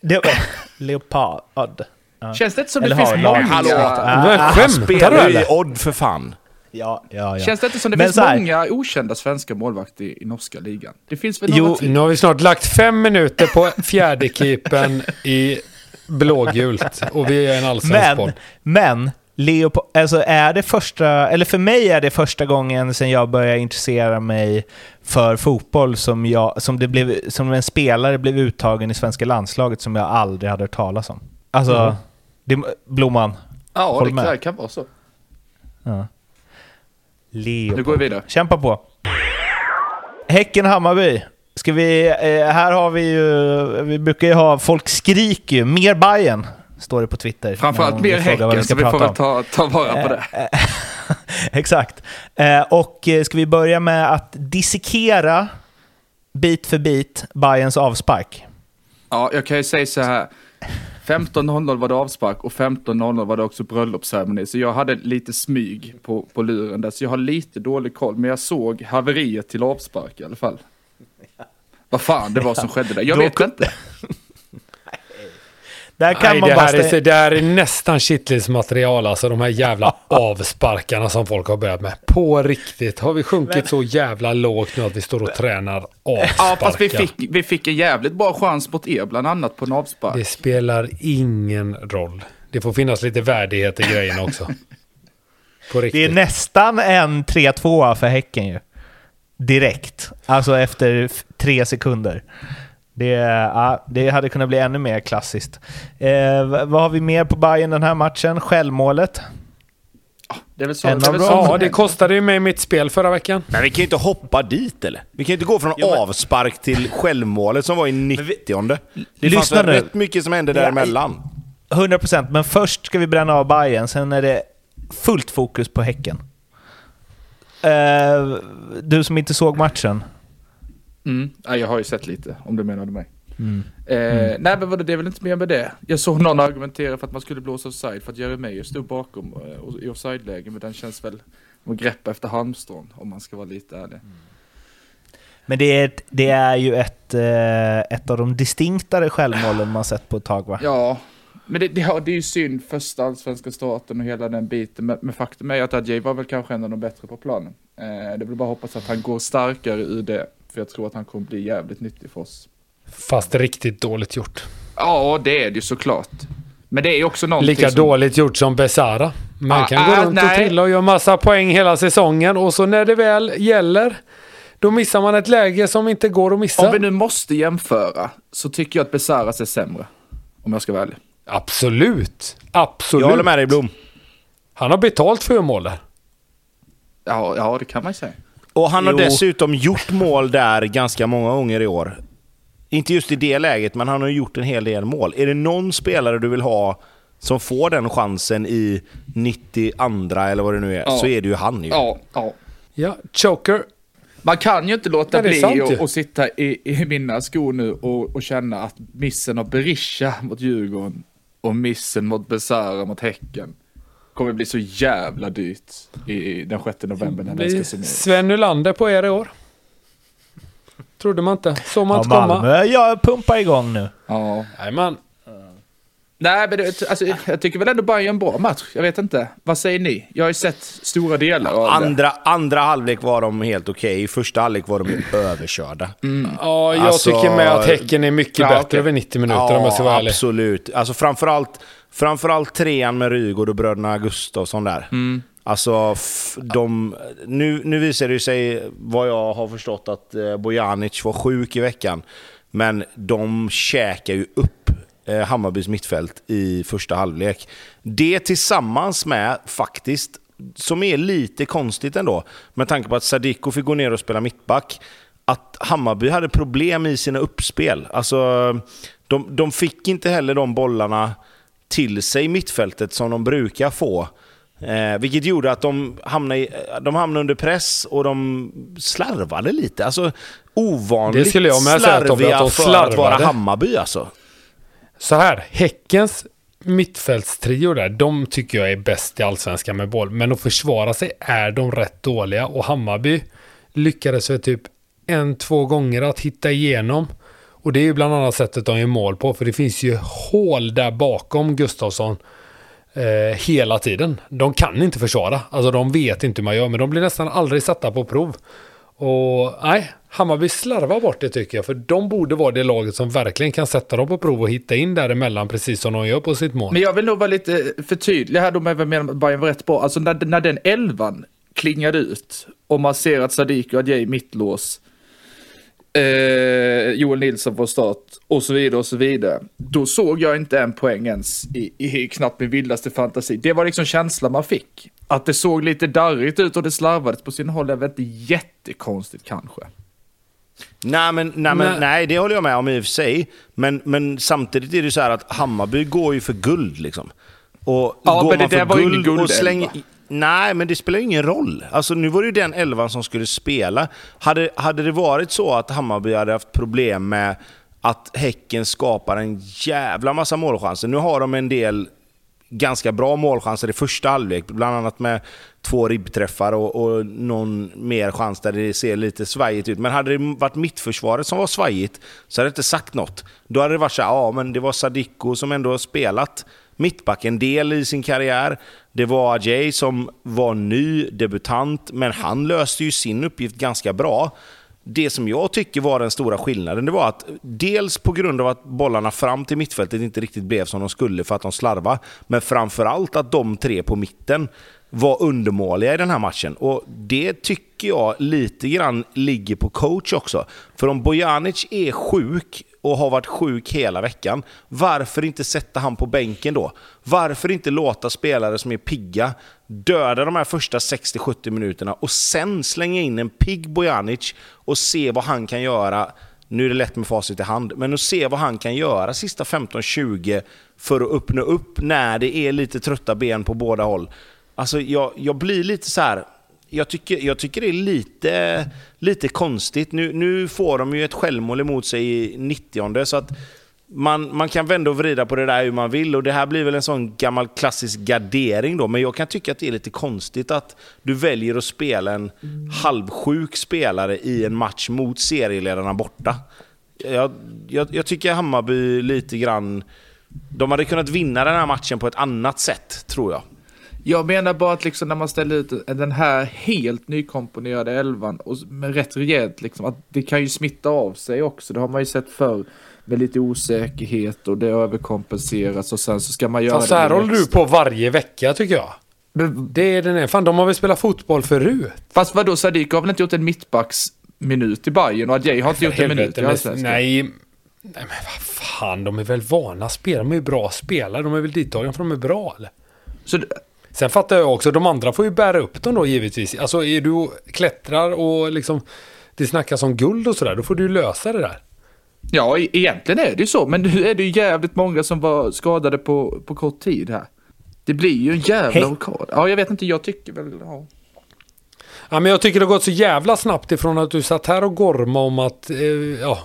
Det var... Leopard. Odd. Ja. känns det inte som Eller det finns många... Hallå. Ah, ah, du Spelar ju i eller? Odd för fan. Ja, ja, ja. Känns det inte som det Men finns här- många okända svenska målvakter i, i norska ligan? Det finns väl Jo? Nu har vi snart lagt fem minuter på fjärde keepern i blågult. Och vi är en allsvensk Men, men Leopold, alltså är det första, eller för mig är det första gången sedan jag började intressera mig för fotboll som, jag, som, det blev, som en spelare blev uttagen i svenska landslaget som jag aldrig hade hört talas om. Alltså, Mm. det, Blomman. Ja, Håll det med. kan, kan vara så. Ja. Nu Leopold. går vi vidare. Kämpa på. Häcken-Hammarby. Ska vi, eh, här har vi ju, vi brukar ju ha, folk skriker ju, mer Bayern står det på Twitter. Framförallt mer Häcken, ska så vi får väl ta, ta vara på det. exakt. Eh, och eh, ska vi börja med att dissekera bit för bit Bayerns avspark? Ja, jag kan ju säga så här. 15.00 var det avspark och 15.00 var det också bröllopsceremoni. Så jag hade lite smyg på, på luren där. Så jag har lite dålig koll. Men jag såg haveriet till avspark i alla fall. Vad fan det var som skedde där. Jag Då vet inte. Där kan Nej, man det, bara här är, det här är nästan kittlivsmaterial, alltså de här jävla avsparkarna som folk har börjat med. På riktigt. Har vi sjunkit Men- så jävla lågt nu att vi står och tränar Ja, avsparkar? fast vi fick, vi fick en jävligt bra chans mot er, bland annat på en avspark. Det spelar ingen roll. Det får finnas lite värdighet i grejen också. På Det är riktigt. nästan en 3-2 för Häcken ju. Direkt. Alltså efter tre sekunder. Det, ja, det hade kunnat bli ännu mer klassiskt. Eh, vad har vi mer på Bayern den här matchen? Självmålet. Det är väl så. Det är väl så Ja, det kostade ju mig mitt spel förra veckan. Men vi kan ju inte hoppa dit eller? Vi kan ju inte gå från Jo, men- avspark till självmålet som var i 90 Det Lyssna fanns väl nu. rätt mycket som hände däremellan. 100%, men först ska vi bränna av Bayern, sen är det fullt fokus på Häcken. Eh, du som inte såg matchen. Mm. Ja, jag har ju sett lite, om du menade mig. Mm. Eh, Nej, men vadå, det är väl inte mer med det. Jag såg någon argumentera för att man skulle blåsa offside för att Jeremejeff stod bakom eh, och- i offside-läge, men den känns väl att greppa efter halmstrån, om man ska vara lite ärlig. Men det är, ett, det är ju ett, eh, ett av de distinktare självmålen man sett på ett tag va? Ja, men det, det, ja, det är ju synd, första allsvenska starten och hela den biten, men, men faktum är att Adjei var väl kanske en av de bättre på planen. Eh, det vill bara hoppas att han går starkare ur det, för jag tror att han kommer bli jävligt nyttig för oss. Fast riktigt dåligt gjort. Ja, det är det ju såklart. Men det är också någonting Lika som... dåligt gjort som Besara. Man Ah, kan gå ah, runt och nej. trilla och göra massa poäng hela säsongen och så när det väl gäller, då missar man ett läge som inte går att missa. Om vi nu måste jämföra så tycker jag att Besaras är sämre. Om jag ska vara ärlig. Absolut. Absolut. Jag håller med dig Blom. Han har betalt för mål där. Ja, ja, det kan man ju säga. Och han har Jo. dessutom gjort mål där ganska många gånger i år. Inte just i det läget, men han har gjort en hel del mål. Är det någon spelare du vill ha som får den chansen i 92 eller vad det nu är, Ja. så är det ju han ju. Ja, ja. Ja, choker. Man kan ju inte låta bli att sitta i, i mina skor nu och, och känna att missen av Berisha mot Djurgården och missen mot Besara mot Häcken kommer bli så jävla dyrt i den 6 november när den ska summeras. Sven Nylander på er i år. Trodde man inte. Såg man Ja, inte komma. Malmö, jag pumpar igång nu. Ja. Nej, man. Nej, men det, alltså, jag tycker väl ändå Bayern en bra match. Jag vet inte. Vad säger ni? Jag har ju sett stora delar av det. Andra, andra halvlek var de helt okej, i första halvlek var de ju överkörda. Ja, jag Alltså- tycker med att Häcken är mycket Ja, bättre okej. över 90 minuter om jag ska vara ärlig. absolut. Alltså framförallt, framförallt trean med Rygaard och bröderna Gustafsson där. Mm. Alltså, de, nu, nu visar det ju sig, vad jag har förstått, att eh, Bojanic var sjuk i veckan. Men de käkar ju upp eh, Hammarbys mittfält i första halvlek. Det tillsammans med, faktiskt, som är lite konstigt ändå, med tanke på att Sadiko fick gå ner och spela mittback, att Hammarby hade problem i sina uppspel. Alltså, de, de fick inte heller de bollarna till sig mittfältet som de brukar få. Eh, vilket gjorde att de hamnade, i, de hamnade under press och de slarvade lite. Alltså ovanligt Det skulle jag med säga, slarviga att de för att vara. Hammarby alltså. Så här, Häckens mittfältstrio där, de tycker jag är bäst i allsvenskan med boll. Men att försvara sig är de rätt dåliga och Hammarby lyckades för typ en, två gånger att hitta igenom. Och det är ju bland annat sättet de gör mål på, för det finns ju hål där bakom Gustafsson eh, hela tiden. De kan inte försvara, alltså de vet inte hur man gör, men de blir nästan aldrig satta på prov. Och nej, Hammarby slarvar bort det tycker jag, för de borde vara det laget som verkligen kan sätta dem på prov och hitta in däremellan, precis som de gör på sitt mål. Men jag vill nog vara lite eh, förtydlig här då med vad jag menar med att Bayern var rätt bra. Alltså när, när den elvan klingade ut och man ser att Sadiq och Adjei mittlås, eh, Joel Nilsson på start och så vidare och så vidare. Då såg jag inte en poäng ens i, i knappt min vildaste fantasi. Det var liksom känslan man fick. Att det såg lite darrigt ut och det slarvades på sina håll är väl inte jättekonstigt kanske. Nej, men, nej, men, Nej. nej, det håller jag med om i och för sig. Men, men samtidigt är det så här att Hammarby går ju för guld liksom. Och Ja, går men det man för där var ju ingen och slänger, Nej, men det spelar ju ingen roll. Alltså, nu var det ju den elvan som skulle spela. Hade, hade det varit så att Hammarby hade haft problem med att Häcken skapar en jävla massa målchanser. Nu har de en del ganska bra målchanser i första halvlek, bland annat med två ribbträffar och, och någon mer chans där det ser lite svajigt ut. Men hade det varit mittförsvaret som var svajigt så hade det inte sagt något. Då hade det varit så här, ja men det var Sadiko som ändå har spelat mittback en del i sin karriär. Det var Ajay som var ny debutant, men han löste ju sin uppgift ganska bra. Det som jag tycker var den stora skillnaden, det var att dels på grund av att bollarna fram till mittfältet inte riktigt blev som de skulle för att de slarvade, men framförallt att de tre på mitten var undermåliga i den här matchen. Och Det tycker jag lite grann ligger på coach också. För om Bojanic är sjuk och har varit sjuk hela veckan, varför inte sätta han på bänken då? Varför inte låta spelare som är pigga döda de här första 60-70 minuterna och sen slänga in en pigg Bojanic och se vad han kan göra nu är det lätt med facit i hand, men att se vad han kan göra sista 15-20 för att öppna upp när det är lite trötta ben på båda håll. Alltså jag, jag blir lite så här. Jag tycker, jag tycker det är lite, lite konstigt. Nu, nu får de ju ett självmål emot sig i 90 så att man, man kan vända och vrida på det där hur man vill och det här blir väl en sån gammal klassisk gardering då. Men jag kan tycka att det är lite konstigt att du väljer att spela en halvsjuk spelare i en match mot serieledarna borta. Jag, jag, jag tycker Hammarby lite grann... De hade kunnat vinna den här matchen på ett annat sätt, tror jag. Jag menar bara att liksom när man ställer ut den här helt nykomponerade elvan och med rätt rejält liksom att det kan ju smitta av sig också. Det har man ju sett förr med lite osäkerhet och det överkompenseras och sen så ska man göra Fast så här håller du på varje vecka tycker jag. Det är den här. Fan, de har väl spelat fotboll förut? Fast vadå, Sadiq har väl inte gjort en mittbacksminut i Bayern och Adjei har inte gjort en minut i Allsvenskan? Nej, nej men vad fan, de är väl vana spelare. De är ju bra spelare. De är väl dittagna för de är bra eller? Så Sen fattar jag också, de andra får ju bära upp dem då givetvis. Alltså är du klättrar och liksom det snackas om guld och sådär, då får du ju lösa det där. Ja, e- egentligen är det ju så, men nu är det ju jävligt många som var skadade på, på kort tid här. Det blir ju en jävla rockad. Ja, jag vet inte, jag tycker väl... Ja. ja, men jag tycker det har gått så jävla snabbt ifrån att du satt här och gorma om att, eh, ja,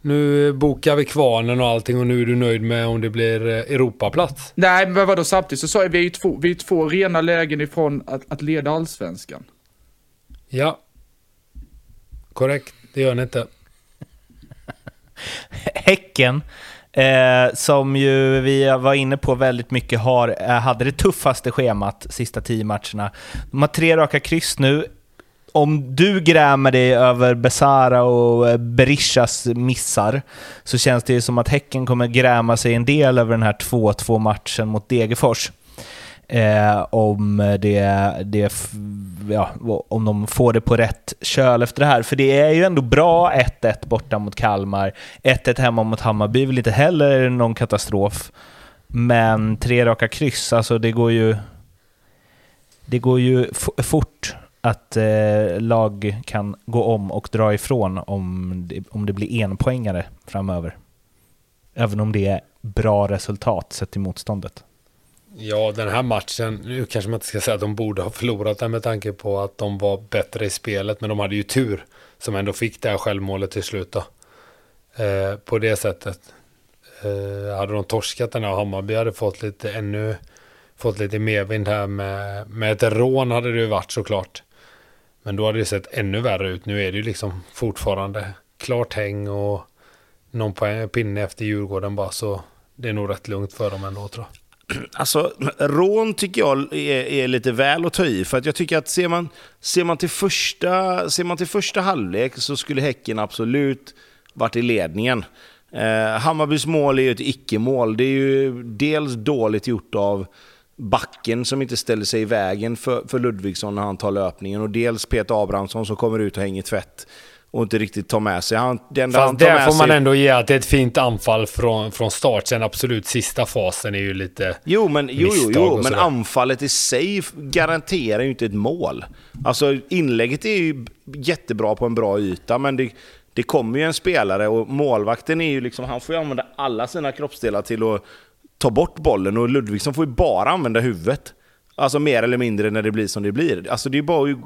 nu bokar vi kvarnen och allting och nu är du nöjd med om det blir eh, Europaplats. Nej, men vadå samtidigt så sa jag vi är ju två, vi är två rena lägen ifrån att, att leda allsvenskan. Ja. Korrekt, det gör ni inte. Häcken, eh, som ju vi var inne på väldigt mycket, har, eh, hade det tuffaste schemat sista tio matcherna. De har tre raka kryss nu, om du grämer dig över Besara och eh, Berishas missar så känns det ju som att Häcken kommer gräma sig en del över den här 2-2 matchen mot Degerfors. Eh, om, det, det, ja, om de får det på rätt köl efter det här. För det är ju ändå bra 1-1 borta mot Kalmar. 1-1 hemma mot Hammarby är väl inte heller någon katastrof. Men tre raka kryss, alltså det går ju... Det går ju fort att eh, lag kan gå om och dra ifrån om det, om det blir enpoängare framöver. Även om det är bra resultat sett till motståndet. Ja, den här matchen, nu kanske man inte ska säga att de borde ha förlorat den med tanke på att de var bättre i spelet, men de hade ju tur som ändå fick det här självmålet till slut då. Eh, på det sättet. Eh, hade de torskat den här Hammarby hade fått lite ännu fått lite medvind här med, med ett rån hade det ju varit såklart. Men då hade det sett ännu värre ut. Nu är det ju liksom fortfarande klart häng och någon poäng, pinne efter Djurgården bara så det är nog rätt lugnt för dem ändå tror jag. Alltså, rån tycker jag är, är, lite väl att ta i. För att jag tycker att ser man, ser, man till första, ser man till första halvlek så skulle Häcken absolut varit i ledningen. Eh, Hammarbys mål är ju ett icke-mål. Det är ju dels dåligt gjort av backen som inte ställer sig i vägen för, för Ludvigsson när han tar löpningen och dels Peter Abrahamsson som kommer ut och hänger tvätt och inte riktigt tar med sig. Han, den Fast där får man ändå ge att det är ett fint anfall från, från start. Sen absolut sista fasen är ju lite Jo, men, jo, jo, jo, men anfallet i sig garanterar ju inte ett mål. Alltså inlägget är ju jättebra på en bra yta, men det, det kommer ju en spelare och målvakten är ju liksom, han får ju använda alla sina kroppsdelar till att ta bort bollen och Ludvigsson får ju bara använda huvudet. Alltså mer eller mindre när det blir som det blir. Alltså det är bara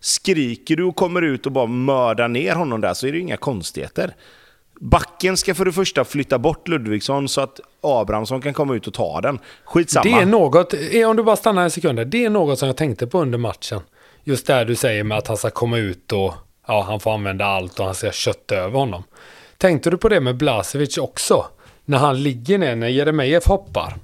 Skriker du och kommer ut och bara mördar ner honom där så är det inga konstigheter. Backen ska för det första flytta bort Ludvigsson så att Abrahamsson kan komma ut och ta den. Skitsamma. Det är något, eh, om du bara stannar en sekund där, det är något som jag tänkte på under matchen. Just där du säger med att han ska komma ut och ja, han får använda allt och han ska kötta över honom. Tänkte du på det med Blasevic också? När han ligger ner, när Jeremejeff hoppar.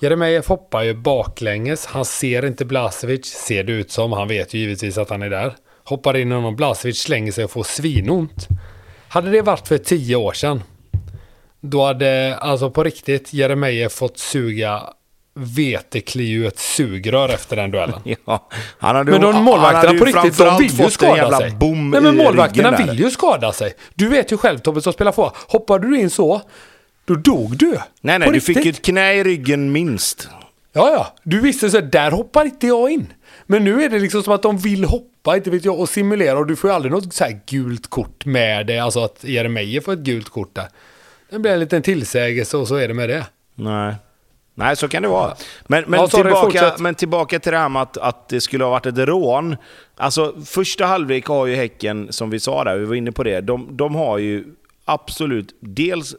Jeremejeff hoppar ju baklänges, han ser inte Blasevic, ser det ut som, han vet ju givetvis att han är där. Hoppar in och Blasevic slänger sig och får svinont. Hade det varit för tio år sedan, då hade alltså på riktigt Jeremejeff fått suga vetekli ur ett sugrör efter den duellen. Ja, men de målvakterna på riktigt, de vill ju skada sig. Nej, men målvakterna vill ju skada sig. Du vet ju själv Tobbe som spelar få. Hoppade du in så, då dog du. Nej, nej, du fick ett knä i ryggen minst. Ja, ja. Du visste så där hoppar inte jag in. Men nu är det liksom som att de vill hoppa, inte vet jag, och simulera. Och du får ju aldrig något så här gult kort med det. Alltså att Jeremejeff får ett gult kort där. Det blir en liten tillsägelse och så är det med det. Nej. Nej, så kan det vara. Men, men, ja, tillbaka, men tillbaka till det här med att, att det skulle ha varit ett rån. Alltså, första halvlek har ju Häcken, som vi sa där, vi var inne på det, de, de har ju absolut... Dels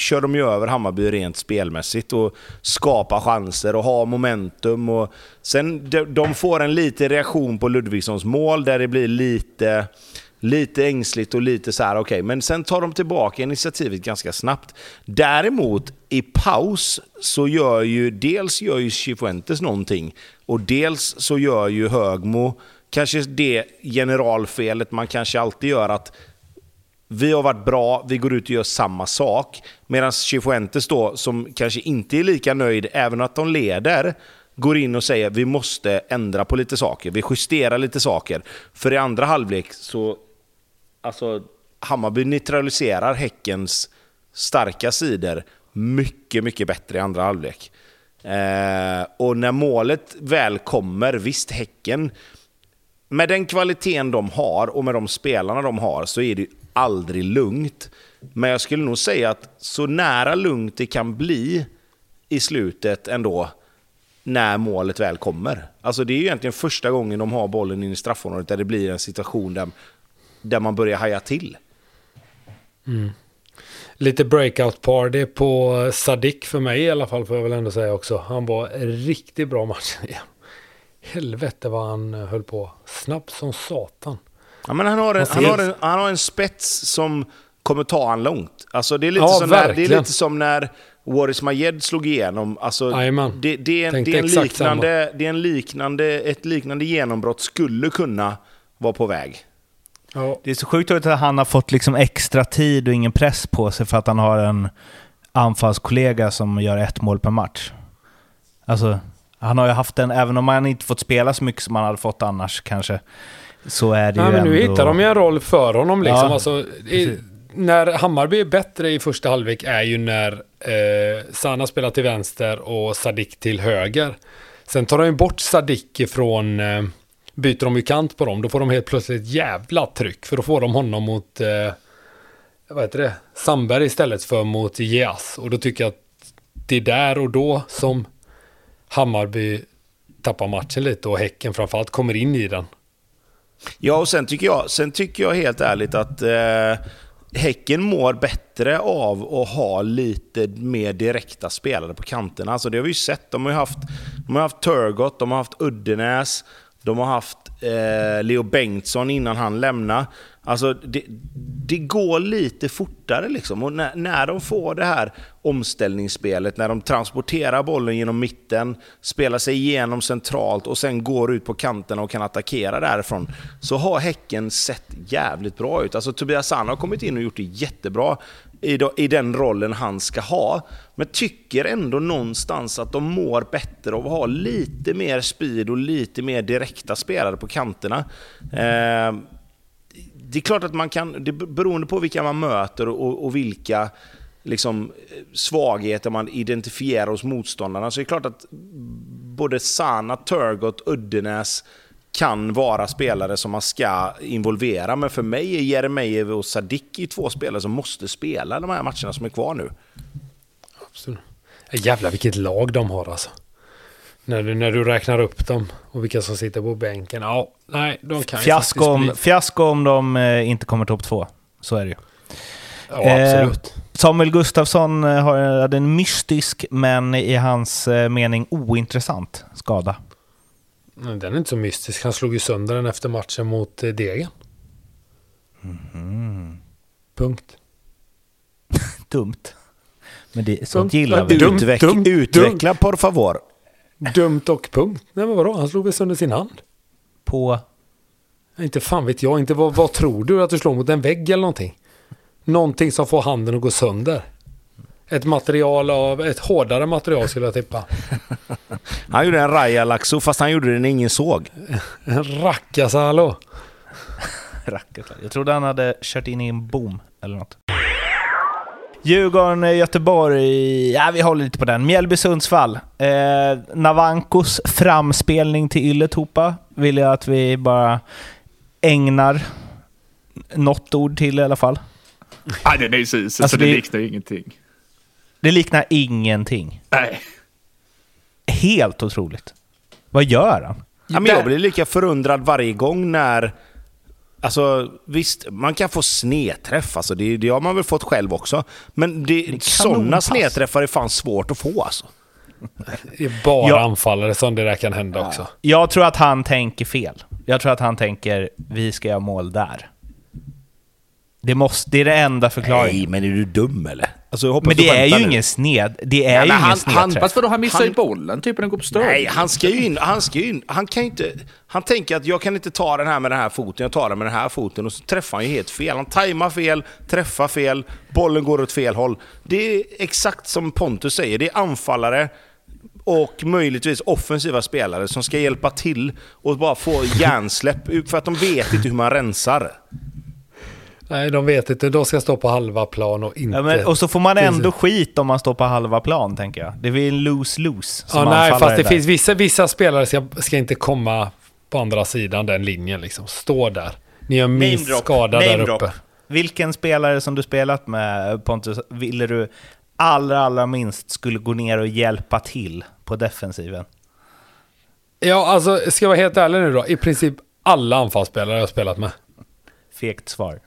kör de ju över Hammarby rent spelmässigt och skapar chanser och har momentum. Och sen de, de får en liten reaktion på Ludvigssons mål där det blir lite lite ängsligt och lite så här, okej, okay. men sen tar de tillbaka initiativet ganska snabbt. Däremot i paus så gör ju, dels gör ju Cifuentes någonting och dels så gör ju Högmo kanske det generalfelet man kanske alltid gör att vi har varit bra, vi går ut och gör samma sak. Medan Cifuentes då, som kanske inte är lika nöjd, även att de leder, går in och säger vi måste ändra på lite saker. Vi justerar lite saker. För i andra halvlek så alltså, Hammarby neutraliserar Häckens starka sidor mycket, mycket bättre i andra halvlek. Eh, och när målet väl kommer, visst Häcken, med den kvaliteten de har och med de spelarna de har så är det aldrig lugnt. Men jag skulle nog säga att så nära lugnt det kan bli i slutet ändå, när målet väl kommer. Alltså det är ju egentligen första gången de har bollen in i straffområdet där det blir en situation där där man börjar haja till. Mm. Lite breakout party på Sadik för mig i alla fall får jag väl ändå säga också. Han var riktigt bra matchen igen. Helvete vad han höll på. snabbt som satan. Ja, men han, har en, han, har en, han har en spets som kommer ta han långt. Alltså det är lite, ja, som, när, det är lite som när Waris Majed slog igenom. Alltså, det, det, är, det, är en liknande, det är en liknande, ett liknande genombrott skulle kunna vara på väg. Ja. Det är så sjukt att han har fått liksom extra tid och ingen press på sig för att han har en anfallskollega som gör ett mål per match. Alltså, han har ju haft en, även om han inte fått spela så mycket som han hade fått annars kanske, så är det ja, ju men ändå... Nu hittar de ju en roll för honom liksom. Ja, alltså, i, när Hammarby är bättre i första halvlek är ju när eh, Sana spelar till vänster och Sadik till höger. Sen tar de ju bort Sadik ifrån eh, byter de ju kant på dem, då får de helt plötsligt jävla tryck. För då får de honom mot, eh, vad heter det, Sandberg istället för mot Geas. Och då tycker jag att det är där och då som Hammarby tappar matchen lite och Häcken framförallt kommer in i den. Ja, och sen tycker jag, sen tycker jag helt ärligt att eh, Häcken mår bättre av att ha lite mer direkta spelare på kanterna. Alltså det har vi ju sett. De har ju haft, de har haft Turgott, de har haft Uddenäs, de har haft eh, Leo Bengtsson innan han lämnade. Alltså, det, det går lite fortare liksom. Och när, när de får det här omställningsspelet, när de transporterar bollen genom mitten, spelar sig igenom centralt och sen går ut på kanten och kan attackera därifrån, så har Häcken sett jävligt bra ut. Alltså Tobias Sanna har kommit in och gjort det jättebra i, i den rollen han ska ha. Men tycker ändå någonstans att de mår bättre av att ha lite mer speed och lite mer direkta spelare på kanterna. Eh, det är klart att man kan, det beroende på vilka man möter och, och vilka liksom, svagheter man identifierar hos motståndarna, så är det klart att både Sana, Turgott, Uddenäs kan vara spelare som man ska involvera. Men för mig är Jeremejeff och Sadiki två spelare som måste spela de här matcherna som är kvar nu. Absolut. Jävlar vilket lag de har alltså. När du, när du räknar upp dem och vilka som sitter på bänken. Ja, nej, de kan ju Fiasko faktiskt om, bli... fiasko om de eh, inte kommer topp två. Så är det ju. Ja, Eh, absolut. Samuel Gustafsson eh, har- hade en mystisk, men i hans eh, mening ointressant skada. Men Den är inte så mystisk. Han slog ju sönder den efter matchen mot eh, Degen. Mhm. Punkt. Dumt. Men det, sånt Dumt. gillar vi. Dumt. Utveck, dumt, utveckla por favor. Dumt och punkt. Nej men vadå? Han slog väl sönder sin hand? På... Inte fan vet jag. Inte vad, vad tror du? Att du slår mot en vägg eller någonting? Någonting som får handen att gå sönder. Ett material av... Ett hårdare material skulle jag tippa. Han gjorde en Raja Laxo fast han gjorde det när ingen såg. En rackasalo. Jag trodde han hade kört in i en bom eller något. Djurgården, eh, Göteborg, ja vi håller lite på den. Mjällby, Sundsvall. Eh, Navankos framspelning till Ylätupa vill jag att vi bara ägnar något ord till i alla fall. Nej, den är ju så Alltså, så det det- liknar ju ingenting. Det liknar ingenting. Nej. Helt otroligt. Vad gör han? Ja, men jag blir lika förundrad varje gång när... Alltså visst, man kan få snedträff. Alltså, det, det har man väl fått själv också. Men det, sådana snedträffar är fan svårt att få alltså. Det är bara Ja. anfallare som det där kan hända också. Jag tror att han tänker fel. Jag tror att han tänker, vi ska göra mål där. Det, måste, det är det enda förklaringen. Nej, men är du dum eller? Alltså, jag Men det är ju nu. ingen sned. Det är Ja, ju ingen han- han- snedträff. Fast vadå, han missar ju Han- bollen typ när den går på stöd. Nej, han ska ju in. Han ska ju in. Han kan ju inte... Han tänker att jag kan inte ta den här med den här foten, jag tar den med den här foten. Och så träffar han ju helt fel. Han tajmar fel, träffar fel, bollen går åt fel håll. Det är exakt som Pontus säger, det är anfallare och möjligtvis offensiva spelare som ska hjälpa till och bara få hjärnsläpp för att de vet inte hur man rensar. Nej, de vet inte. De ska stå på halva plan och inte... Ja, men, och så får man ändå skit om man står på halva plan, tänker jag. Det blir en lose-lose. Ja, nej, fast det där. finns vissa, vissa spelare ska, ska inte komma på andra sidan den linjen liksom. Stå där. Ni gör minst Name skada Name där drop. uppe. Vilken spelare som du spelat med, Pontus, ville du allra, allra minst skulle gå ner och hjälpa till på defensiven? Ja, alltså ska jag vara helt ärlig nu då. I princip alla anfallsspelare jag har spelat med. Fegt svar.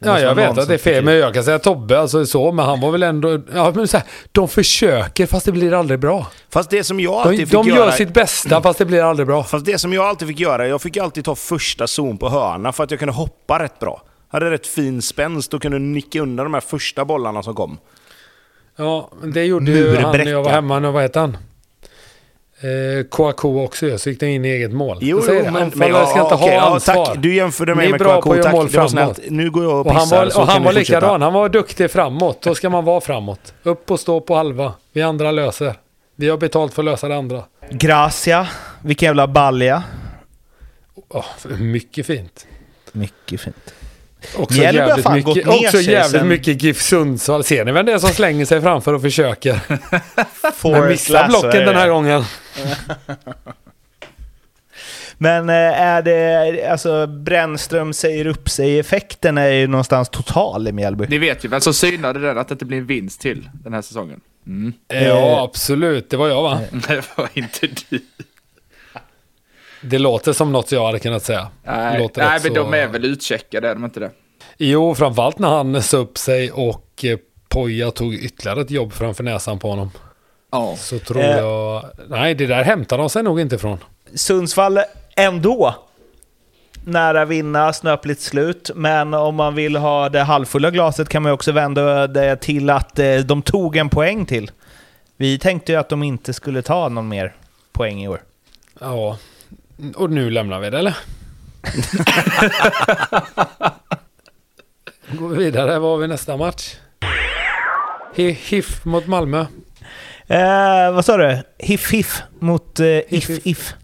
Ja, jag vet att det är fel, men jag kan säga Tobbe, alltså så, men han var väl ändå... Ja, men så här, de försöker fast det blir aldrig bra. Fast det som jag De, alltid fick de gör göra... sitt bästa fast det blir aldrig bra. Fast det som jag alltid fick göra, jag fick alltid ta första zon på hörna för att jag kunde hoppa rätt bra. Hade rätt fin spänst och kunde nicka undan de här första bollarna som kom. Ja, men det gjorde ju han när jag var hemma. Nu, vad heter han? Eh, Kouakou också ju, så gick det in i eget mål. Jo, Jag jo, men, anfallare men, ska inte okej, ha ja, ansvar. Tack. Du jämförde mig med göra tack. mål Det var framåt. snällt. Nu går jag och Och han pissar, var, så och han var likadan. Han var duktig framåt. Då ska man vara framåt. Upp och stå på halva. Vi andra löser. Vi har betalt för att lösa det andra. Gracia, vilken jävla balja. Åh, mycket fint. Mycket fint. Också Mjällby har jävligt, fan mycket, gått ner också sig jävligt sen- mycket GIF Sundsvall. Ser ni vem det är som slänger sig framför och försöker? Men missar blocken är den här det. gången. Men eh, är det, alltså Brännström säger upp sig-effekten är ju någonstans total i Mjällby. Ni vet ju vem som synade den att det inte blir en vinst till den här säsongen. Mm. Ja, absolut. Det var jag va? Det var inte du. Det låter som något jag hade kunnat säga. Nej, Låter nej men så- de är väl utcheckade, är de inte det? Jo, framförallt när han sa upp sig och eh, Poja tog ytterligare ett jobb framför näsan på honom. Ja. Så tror Eh. jag... Nej, det där hämtar de sig nog inte från. Sundsvall ändå nära vinna, snöpligt slut. Men om man vill ha det halvfulla glaset kan man också vända det till att eh, de tog en poäng till. Vi tänkte ju att de inte skulle ta någon mer poäng i år. Ja. Och nu lämnar vi det, eller? Går vi vidare. Vad har vi nästa match? Hi- HIF mot Malmö. Eh, vad sa du? Hiff hiff mot eh, if if.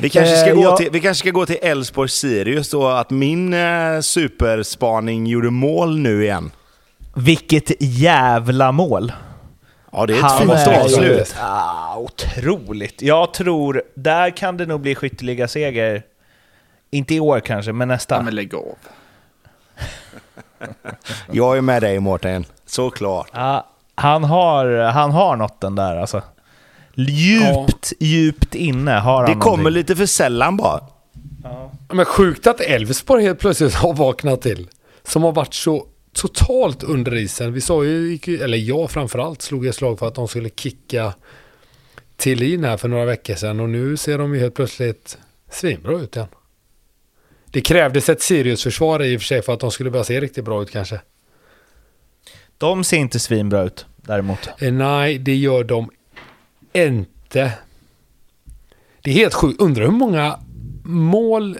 Vi kanske ska Eh, gå jag- till, vi kanske ska gå till Elfsborg Sirius då, att min eh, superspaning gjorde mål nu igen. Vilket jävla mål! Ja, det är ett Han fint avslut. Ah, otroligt! Jag tror, där kan det nog bli skytteliga seger. Inte i år kanske, men nästa. ja men lägg av. Jag är med dig Mårten, såklart. Ja, han, har, han har något den där alltså. Djupt, djupt inne har han Det kommer någonting. lite för sällan bara. Men sjukt att Elfsborg helt plötsligt har vaknat till. Som har varit så totalt under isen. Vi sa ju, eller jag framförallt, slog ett slag för att de skulle kicka Tillin här för några veckor sedan. Och nu ser de ju helt plötsligt svinbra ut igen. Det krävdes ett Sirius-försvar i och för sig för att de skulle börja se riktigt bra ut kanske. De ser inte svinbra ut däremot. Eh, nej, det gör de inte. Det är helt sjukt. Undrar hur många mål...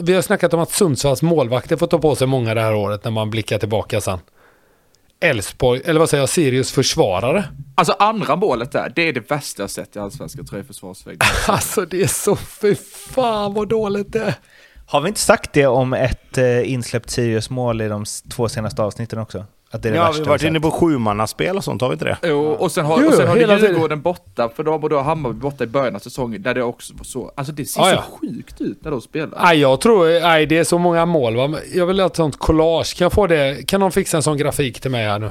Vi har snackat om att Sundsvalls målvakter får ta på sig många det här året när man blickar tillbaka sen. Elfsborg, eller vad säger jag, Sirius försvarare. Alltså andra målet där, det är det värsta jag sett i allsvenska tröjförsvarsväggen. Alltså det är så, fy fan vad dåligt det är. Har vi inte sagt det om ett eh, insläppt Sirius-mål i de två senaste avsnitten också? Att det är det Ja, värsta vi har varit inne på sjumannaspel och sånt, har vi inte det? Jo, och sen har, Jo, och sen har hela du tiden. Djurgården borta för dem och då har Hammarby borta i början av säsongen där det också var så. Alltså det ser Ah, så ja. sjukt ut när de spelar. Nej, jag tror, nej det är så många mål va. Jag vill ha ett sånt collage. Kan jag få det? Kan någon fixa en sån grafik till mig här nu?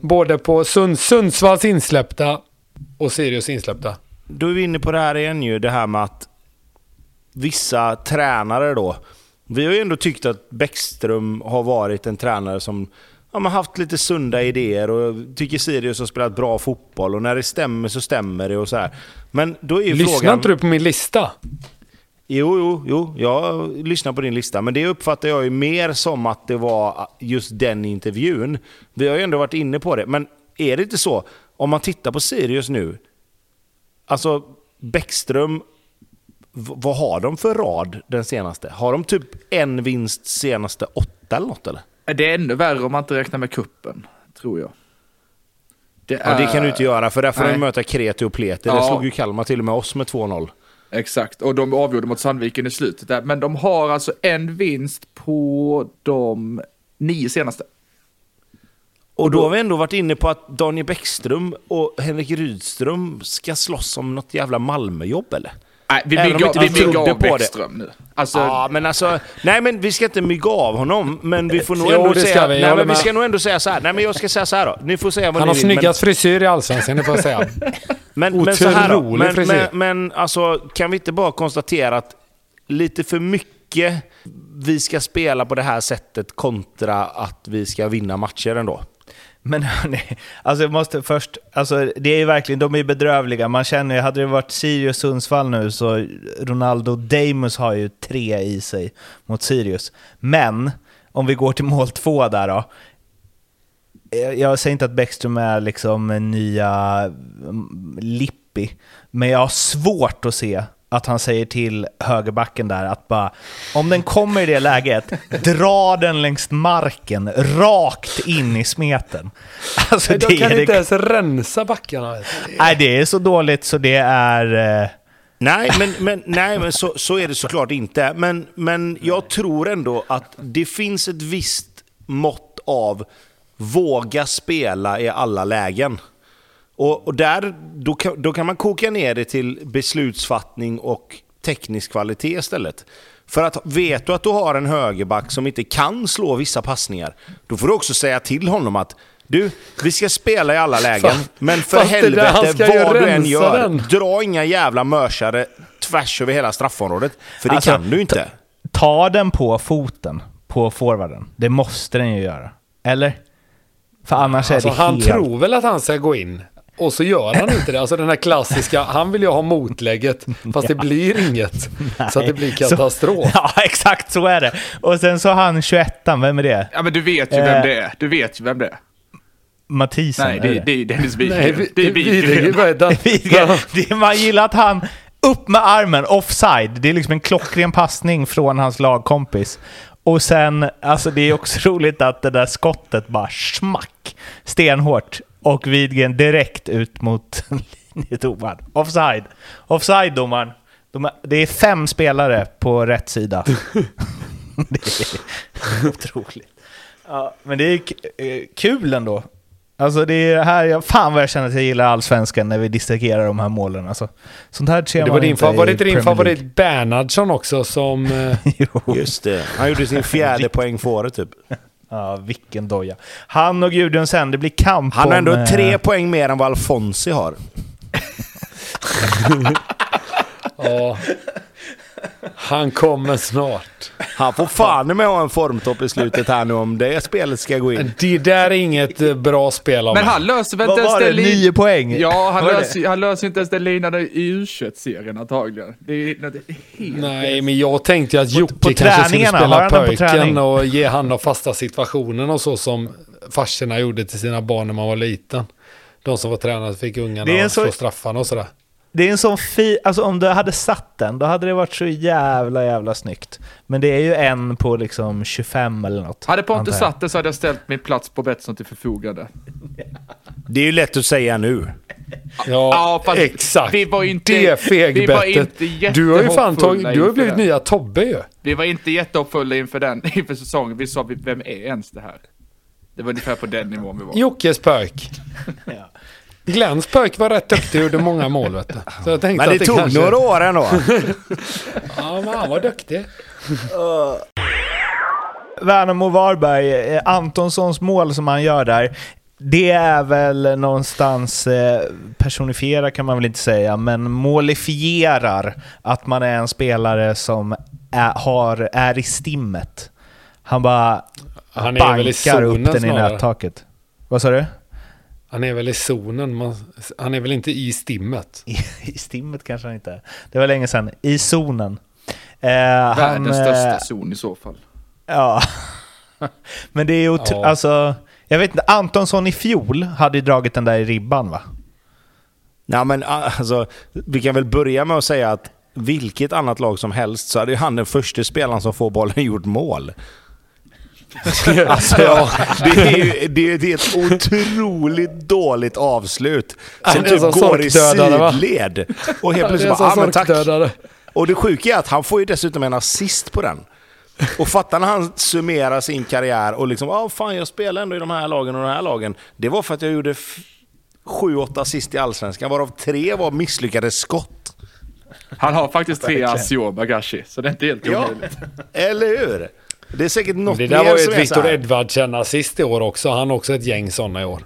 Både på Sund, Sundsvalls insläppta och Sirius insläppta. Då är vi inne på det här igen ju, det här med att vissa tränare då. Vi har ju ändå tyckt att Bäckström har varit en tränare som ja, men haft lite sunda idéer och tycker Sirius har spelat bra fotboll och när det stämmer så stämmer det och så här. Men då är ju Lyssnar frågan... inte du på min lista? Jo, jo, jo, jag lyssnar på din lista. Men det uppfattar jag ju mer som att det var just den intervjun. Vi har ju ändå varit inne på det. Men är det inte så, om man tittar på Sirius nu. Alltså, Bäckström, vad har de för rad den senaste? Har de typ en vinst senaste åtta eller något eller? Det är ännu värre om man inte räknar med kuppen, tror jag. Det, Ja, det kan du inte göra, för där får de möta Kreti och. Det Ja. slog ju Kalmar till och med oss med 2-0. Exakt, och de avgjorde mot Sandviken i slutet där. Men de har alltså en vinst på de nio senaste. Och då har vi ändå varit inne på att Daniel Bäckström och Henrik Rydström ska slåss om något jävla Malmöjobb eller? Nej, vi bygger, inte vi vi bygger av på det. Bäckström nu. Alltså, Ja, men alltså... Nej, men vi ska inte mygga av honom, men vi får nog Jo, ändå det ska säga... vi, jag nej, men vi ska nog ändå säga så här. Nej, men jag ska säga så här då. Ni får säga vad Han ni har vill. snyggast frisyr i Allsvenskan, det får jag säga. Men, men, men så här då. Otrolig Men, frisyr. men, men alltså, kan vi inte bara konstatera att lite för mycket vi ska spela på det här sättet kontra att vi ska vinna matcher ändå? Men hörni, alltså jag måste först, alltså det är ju verkligen, de är ju bedrövliga. Man känner ju, hade det varit Sirius Sundsvall nu så Ronaldo Damus har ju tre i sig mot Sirius. Men, om vi går till mål två där då. Eh, jag säger inte att Bäckström är liksom en nya mm, Lippi, men jag har svårt att se att han säger till högerbacken där att bara, om den kommer i det läget, dra den längs marken, rakt in i smeten. Alltså De det, kan är inte det, ens rensa backarna. nej, det är så dåligt så det är... eh, Nej, men, men, nej, men så, så är det såklart inte. Men, men jag tror ändå att det finns ett visst mått av våga spela i alla lägen. Och, och där, då, kan, då kan man koka ner det till beslutsfattning och teknisk kvalitet istället. För att vet du att du har en högerback som inte kan slå vissa passningar, då får du också säga till honom att du, vi ska spela i alla lägen, Fast- men för helvete, vad du än gör, den. dra inga jävla mörsare tvärs över hela straffområdet. För det Alltså, kan du inte. ta den på foten på forwarden. Det måste den ju göra. Eller? För annars Alltså, är det han helt... tror väl att han ska gå in. Och så gör han inte det. Alltså den här klassiska, han vill ju ha motlägget. Fast det blir inget. Så att det blir Så- katastrof. Ja, exakt så är det. Och sen så han 21 vem är det? ja men du vet ju Eh. vem det är. Du vet ju vem det är. Mathisen? Nej, är det, det är Dennis Nej, Widgren. Det är? Widgren. Det- Man gillar att han upp med armen, offside. Det är liksom en klockren passning från hans lagkompis. Och sen, alltså det är också roligt att det där skottet bara smack, stenhårt. Och Widgren direkt ut mot linjedomaren. Offside. Offside domaren. De det är fem spelare på rätt sida. det är otroligt. Ja, men det är eh, kul ändå. Alltså det är här, jag, fan vad jag känner att jag gillar allsvenskan när vi distraherar de här målen. Alltså, sånt här ser Det man var din inte i favorit, din Premier favorit League. Bernhardsson också som... eh, jo. Just det. Han gjorde sin fjärde poäng för året typ. Ja, vilken doja. Han och Gudjonsen, det blir kamp Han har om, ändå eh, tre poäng mer än vad Alfonsi har. Ja. Han kommer snart. Han får fan med ha en formtopp i slutet här nu om det spelet ska gå in. Det där är inget eh, bra spel av Men han löser väl inte ens det? lin- Nio poäng? Ja, han det löser, han löser inte ens den linan i U21-serien antagligen. Det är, det helt... Nej, men jag tänkte att Jocke på kanske skulle spela på pojken och ge han de fasta situationen och så som farsorna gjorde till sina barn när man var liten. De som var tränare fick ungarna Det att så- slå straffarna och sådär. Det är en sån fi... Alltså om du hade satt den, då hade det varit så jävla jävla snyggt. Men det är ju en på liksom 25 eller något. Hade Pontus satt det så hade jag ställt min plats på Betsson till förfogande. Det är ju lätt att säga nu. Ja, Ja, fast exakt. vi var inte- det vi var fegbettet. Du har ju fan tagit, du har blivit nya Tobbe ju. Vi var inte jättehoppfulla inför den, inför säsongen. Vi sa, vem är ens det här? Det var ungefär på den nivån vi var. Jockes pöjk. Ja. Glens pöjk var rätt duktig och gjorde många mål vet du. Så jag tänkte Men det att det tog kanske... några år ändå. Ja, men han var duktig. Värnamo Varberg, eh, Antonssons mål som han gör där, det är väl någonstans eh, personifiera kan man väl inte säga, men målifierar att man är en spelare som är, har, är i stimmet. Han bara Han är väl i bankar upp den i snarare. nättaket. Vad sa du? Han är väl i zonen. Man, han är väl inte i stimmet. I, I stimmet kanske han inte är. Det var länge sedan. I zonen. Eh, Världens eh, största zon i så fall. Ja. Men det är ju... Ja. Alltså, jag vet inte, Antonsson i fjol hade ju dragit den där i ribban va? Ja, men alltså, vi kan väl börja med att säga att vilket annat lag som helst så hade ju han den första spelaren som får bollen gjort mål. Alltså, ja, det är ju det är ett otroligt dåligt avslut. Som är typ går i sidled. Och helt är plötsligt bara, ah, men tack. Och det sjuka är att han får ju dessutom en assist på den. Och fatta när han summerar sin karriär och liksom, ja fan jag spelar ändå i de här lagen och de här lagen. Det var för att jag gjorde sju, åtta assist i Allsvenskan, varav tre var misslyckade skott. Han har faktiskt tre ass i år, Bagashi, så det är inte helt Ja, omöjligt. eller hur? Det är säkert något Det där mer var ju ett är så Victor här. Edvardsen assist i år också. Han har också ett gäng sådana i år.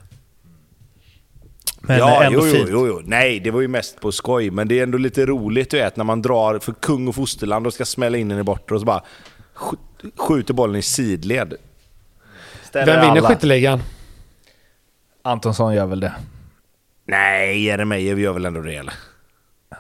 Men ja, ändå jo, jo, fint. jo, jo. Nej, det var ju mest på skoj. Men det är ändå lite roligt du vet, när man drar för kung och fosterland och ska smälla in den i bortre och så bara sk- skjuter bollen i sidled. Ställer Vem vinner alla. skytteligan? Antonsson gör väl det. Nej, Jeremejeff gör väl ändå det eller?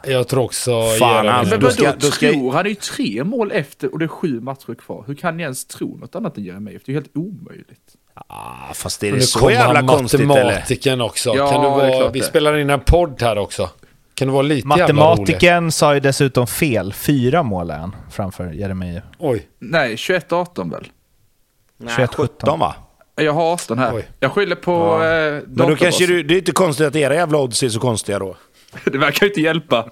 Jag tror också... Fan, han- Men då ska- då ska- tror? Han är ju tre mål efter och det är sju matcher kvar. Hur kan ni ens tro något annat än Jeremejeff? Det är ju helt omöjligt. Ah, fast är Och det så jävla konstigt eller? matematiken också. Ja, kan du det är vara, vi det. spelar in en podd här också. Kan du vara lite? Matematiken sa ju dessutom fel. Fyra mål är han framför Jeremejeff. Oj. Nej, 21-18 väl? Nej, 21, 17 va? Jag har 18 här. Oj. Jag skyller på Ja. eh, Men då kanske du, det är inte konstigt att era jävla odds är så konstiga då. Det verkar ju inte hjälpa.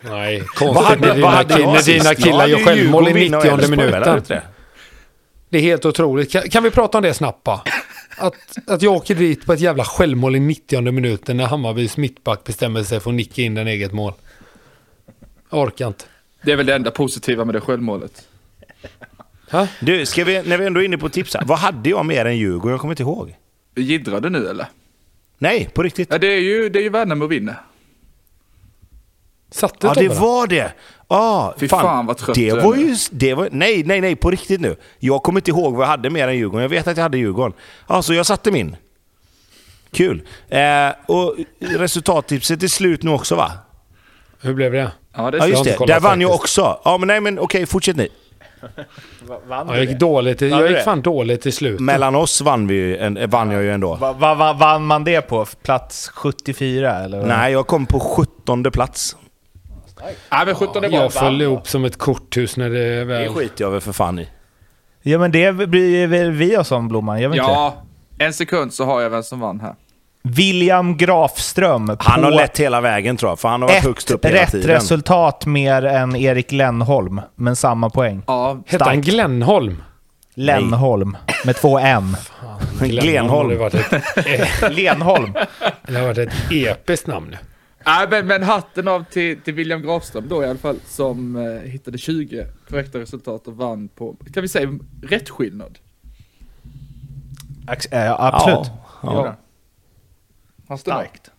Nej, Vad konstigt hade- när vad dina, kill, när dina killar gör ju självmål i Djurgården vinna och 90 Elfsborg, eller? Var det minuten. det? Är helt otroligt. Kan, kan vi prata om det snabbt bara? Att, att jag åker dit på ett jävla självmål i 90 minuten när Hammarbys mittback bestämmer sig för att nicka in den eget mål. Jag orkar inte. Det är väl det enda positiva med det självmålet. Ha? Du, ska vi, när vi ändå är inne på tips här. Vad hade jag mer än Djurgården? Jag kommer inte ihåg. Jiddrar du nu eller? Nej, på riktigt. Ja, det är ju, det är ju Värnamo vinner. Satte Ja, det den? var det. Ah, Fy fan, vad trött det var ju, det var, Nej, nej, nej, på riktigt nu. Jag kommer inte ihåg vad jag hade mer än Djurgården. Jag vet att jag hade Djurgården. Alltså, jag satte min. Kul. Eh, och resultattipset är slut nu också va? Hur blev det? Ja, det Ja, just det. Där vann jag också. Ja, men nej, men okej, fortsätt ni. Vann Ja, jag gick dåligt. i- Vann Jag gick det? fan dåligt i slutet. Mellan oss vann, vi, en, vann jag ju ändå. Va, va, va, vann man det på? Plats 74 eller? Nej, jag kom på 17 plats. Nej, men 17 är bra. Jag föll ihop som ett korthus när det Det väl... skiter jag väl för fan i. Ja men det bryr väl vi oss om Blomman, gör vi inte det? Ja, en sekund så har jag vem som vann här. William Grafström Han har lett hela vägen tror jag, för han har varit högst upp hela rätt tiden. resultat mer än Erik Lennholm, men samma poäng. Ja, Hette han Glenholm? Lennholm, med två M. Glenholm. Lenholm. det har varit ett episkt namn. Nej, men, men hatten av till, till William Grafström då i alla fall, som eh, hittade 20 korrekta resultat och vann på, kan vi säga, rätt skillnad. Ax- äh, absolut. Ja, ja. Han. Starkt.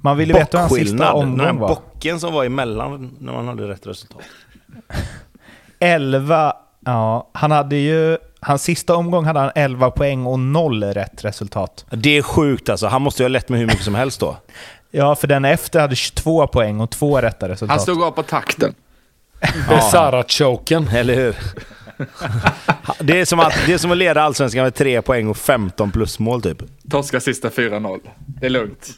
Man vill ju veta hur hans sista omgång var. bocken som var emellan när man hade rätt resultat. 11, ja, han hade ju... Hans sista omgång hade han 11 poäng och 0 rätt resultat. Det är sjukt alltså. Han måste ju ha lett med hur mycket som helst då. Ja, för den efter hade 22 poäng och två rätta resultat. Han stod av på takten. Besara-choken. Eller hur? Det är, som att, det är som att leda Allsvenskan med 3 poäng och 15 plusmål typ. Torska sista 4-0. Det är lugnt.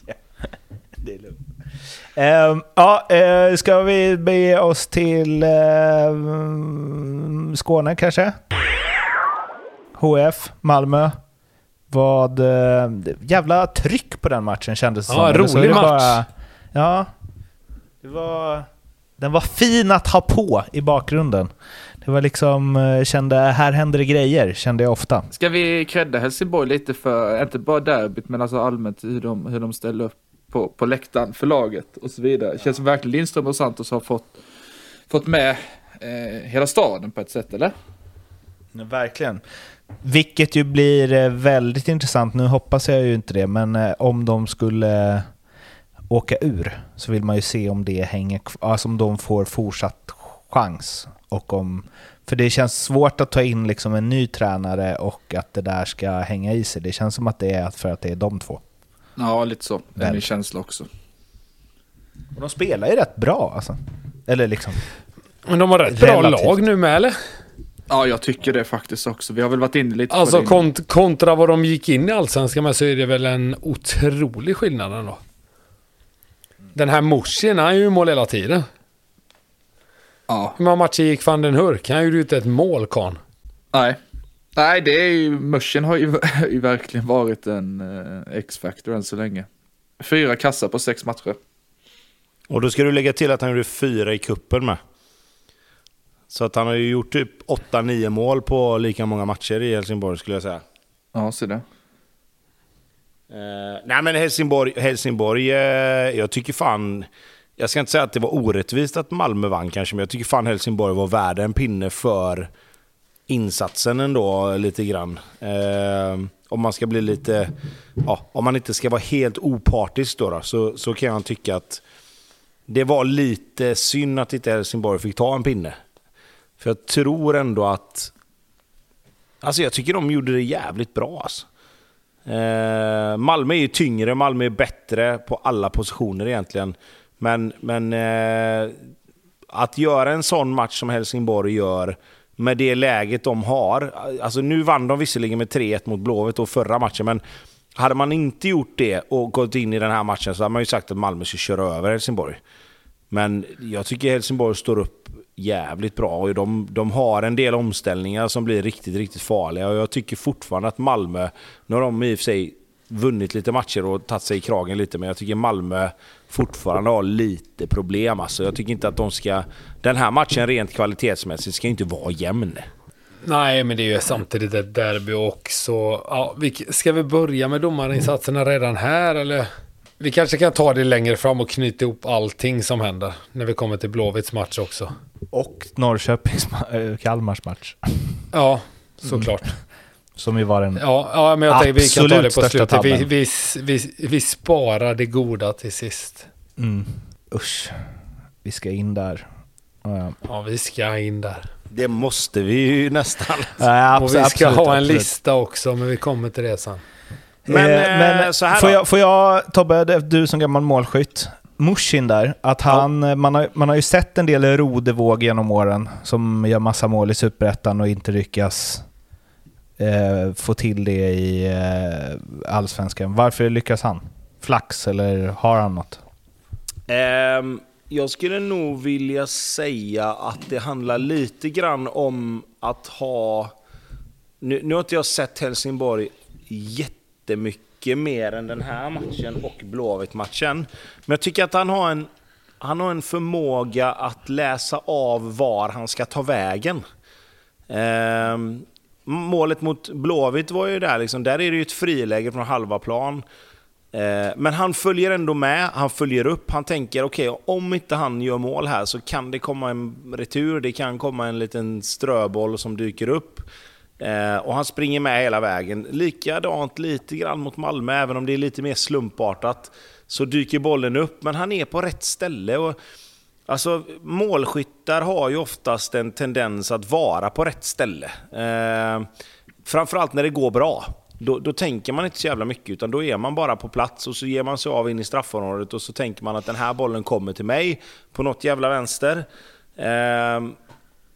Ehm, ja, eh, ska vi bege oss till uh, Skåne kanske? HF, Malmö. Vad... eh, jävla tryck på den matchen kändes det Ja, som. Eller så är rolig det match. ja. Det var... Den var fin att ha på i bakgrunden. Det var liksom, eh, kände, här händer det grejer, kände jag ofta. Ska vi credda Helsingborg lite för, inte bara derbyt, men alltså allmänt hur de, hur de ställer upp på, på läktaren för laget och så vidare. Det känns verkligen Lindström och Santos har fått, fått med eh, hela staden på ett sätt, eller? Ja, verkligen. Vilket ju blir eh, väldigt intressant. Nu hoppas jag ju inte det, men eh, om de skulle åka ur så vill man ju se om det hänger alltså om de får fortsatt chans. Och om, för det känns svårt att ta in liksom en ny tränare och att det där ska hänga i sig. Det känns som att det är för att det är de två. Ja, lite så. Det är min känsla också. Och de spelar ju rätt bra alltså. Eller liksom... Men de har rätt bra Relativt. lag nu med eller? Ja, jag tycker det faktiskt också. Vi har väl varit inne lite Alltså på det. kont kontra vad de gick in i Allsvenskan med så är det väl en otrolig skillnad ändå. Den här Morsin, han gör ju mål hela tiden. Ja, Hur många matcher gick van den Hurk? Han gjorde ju inte ett mål, karln. nej. Nej, det är ju, Mörsen har ju, ju verkligen varit en eh, X-factor än så länge. Fyra kassar på sex matcher. Och då ska du lägga till att han gjorde fyra i kuppen med. Så att han har ju gjort typ 8-9 mål på lika många matcher i Helsingborg skulle jag säga. Ja, så det. Eh, nej men Helsingborg, Helsingborg eh, jag tycker fan... Jag ska inte säga att det var orättvist att Malmö vann kanske, men jag tycker fan Helsingborg var värda en pinne för insatsen ändå lite grann. Eh, om man ska bli lite... Ja, om man inte ska vara helt opartisk då, då så, så kan jag tycka att det var lite synd att inte Helsingborg fick ta en pinne. För jag tror ändå att... Alltså jag tycker de gjorde det jävligt bra alltså. Eh, Malmö är ju tyngre, Malmö är bättre på alla positioner egentligen. Men, men eh, att göra en sån match som Helsingborg gör med det läget de har. Alltså nu vann de visserligen med 3-1 mot Blåvitt och förra matchen, men hade man inte gjort det och gått in i den här matchen så hade man ju sagt att Malmö skulle köra över Helsingborg. Men jag tycker Helsingborg står upp jävligt bra och de, de har en del omställningar som blir riktigt, riktigt farliga. Och jag tycker fortfarande att Malmö, nu har de i och för sig vunnit lite matcher och tagit sig i kragen lite, men jag tycker Malmö fortfarande har lite problem. Alltså, jag tycker inte att de ska... Den här matchen rent kvalitetsmässigt ska inte vara jämn. Nej, men det är ju samtidigt ett derby också. Ja, vi, ska vi börja med domarinsatserna redan här eller? Vi kanske kan ta det längre fram och knyta ihop allting som händer när vi kommer till Blåvitts match också. Och Norrköpings eh, Kalmars match. Ja, såklart. Som ju var en... Ja, ja, men jag tänker vi kan ta Absolut det på största slutet. Vi, tabben. vi, vi, vi sparar det goda till sist. Mm. Usch. Vi ska in där. Ja, Ja, vi ska in där. Det måste vi ju nästan. ja. och vi Absolut, ska absolut, ha en absolut. lista också, men vi kommer till det sen. Men, Eh, eh, men så här får, jag, får jag, Tobbe, du som gammal målskytt. Mushin där, att han, eh, man, har, man har ju sett en del Rodevåg genom åren som gör massa mål i Superettan och inte lyckas eh, få till det i eh, Allsvenskan. Varför lyckas han? Flax eller har han något? Um, jag skulle nog vilja säga att det handlar lite grann om att ha... Nu, nu har inte jag sett Helsingborg jättemycket mer än den här matchen och Blåvitt-matchen. Men jag tycker att han har en, han har en förmåga att läsa av var han ska ta vägen. Um, målet mot Blåvitt var ju där, liksom, där är det ju ett friläge från halva plan. Eh, Men han följer ändå med, han följer upp, han tänker okej, om inte han gör mål här så kan det komma en retur, det kan komma en liten ströboll som dyker upp. Eh, och han springer med hela vägen. Likadant lite grann mot Malmö, även om det är lite mer slumpartat. Så dyker bollen upp, men han är på rätt ställe. Och, alltså, målskyttar har ju oftast en tendens att vara på rätt ställe. Eh, framförallt när det går bra. Då, då, tänker man inte så jävla mycket, utan då är man bara på plats och så ger man sig av in i straffområdet och så tänker man att den här bollen kommer till mig på något jävla vänster. Eh,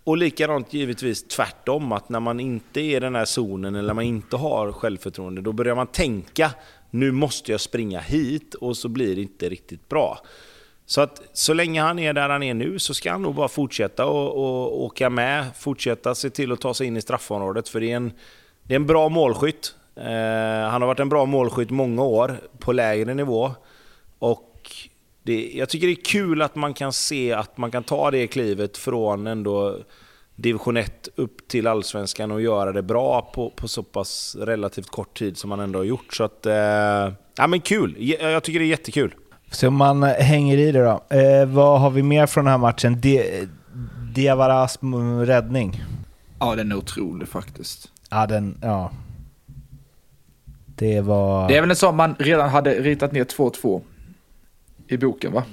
och likadant givetvis tvärtom, att när man inte är i den här zonen eller man inte har självförtroende, då börjar man tänka nu måste jag springa hit och så blir det inte riktigt bra. Så att så länge han är där han är nu så ska han nog bara fortsätta och, och åka med, fortsätta se till att ta sig in i straffområdet för det är en, det är en bra målskytt. Eh, han har varit en bra målskytt många år på lägre nivå. Och det, jag tycker det är kul att man kan se att man kan ta det klivet från ändå division 1 upp till allsvenskan och göra det bra på, på så pass relativt kort tid som man ändå har gjort. Så att, eh, ja men kul! Jag tycker det är jättekul. Så om man hänger i det då. Eh, vad har vi mer från den här matchen? Di Diavaras räddning. Ja, den är otrolig faktiskt. Ja, den... Ja. Det var... Det är väl en sån man redan hade ritat ner 2-2 i boken va?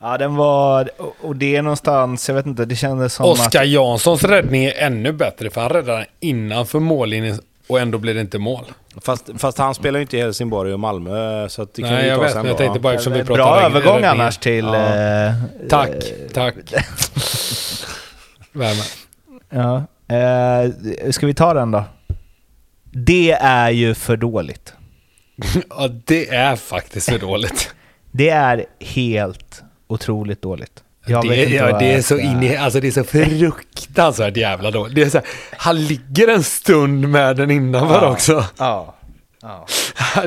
Ja, den var... Och det är någonstans, jag vet inte, det kändes som Oskar att... Janssons räddning är ännu bättre, för han räddade den innanför mållinjen och ändå blir det inte mål. Fast, fast han spelar ju inte i Helsingborg och Malmö, så det kan Nej, ju jag vet, men jag tänkte bara eftersom vi pratar Bra övergång annars till... Ja. eh, Tack, eh, tack. Värme. Ja. Eh, ska vi ta den då? Det är ju för dåligt. Ja, det är faktiskt för dåligt. Det är helt otroligt dåligt. Jag det, vet inte ja, det är så in i, alltså det är så fruktansvärt jävla dåligt. Det är så här, han ligger en stund med den innanför Ja. också. Ja. ja.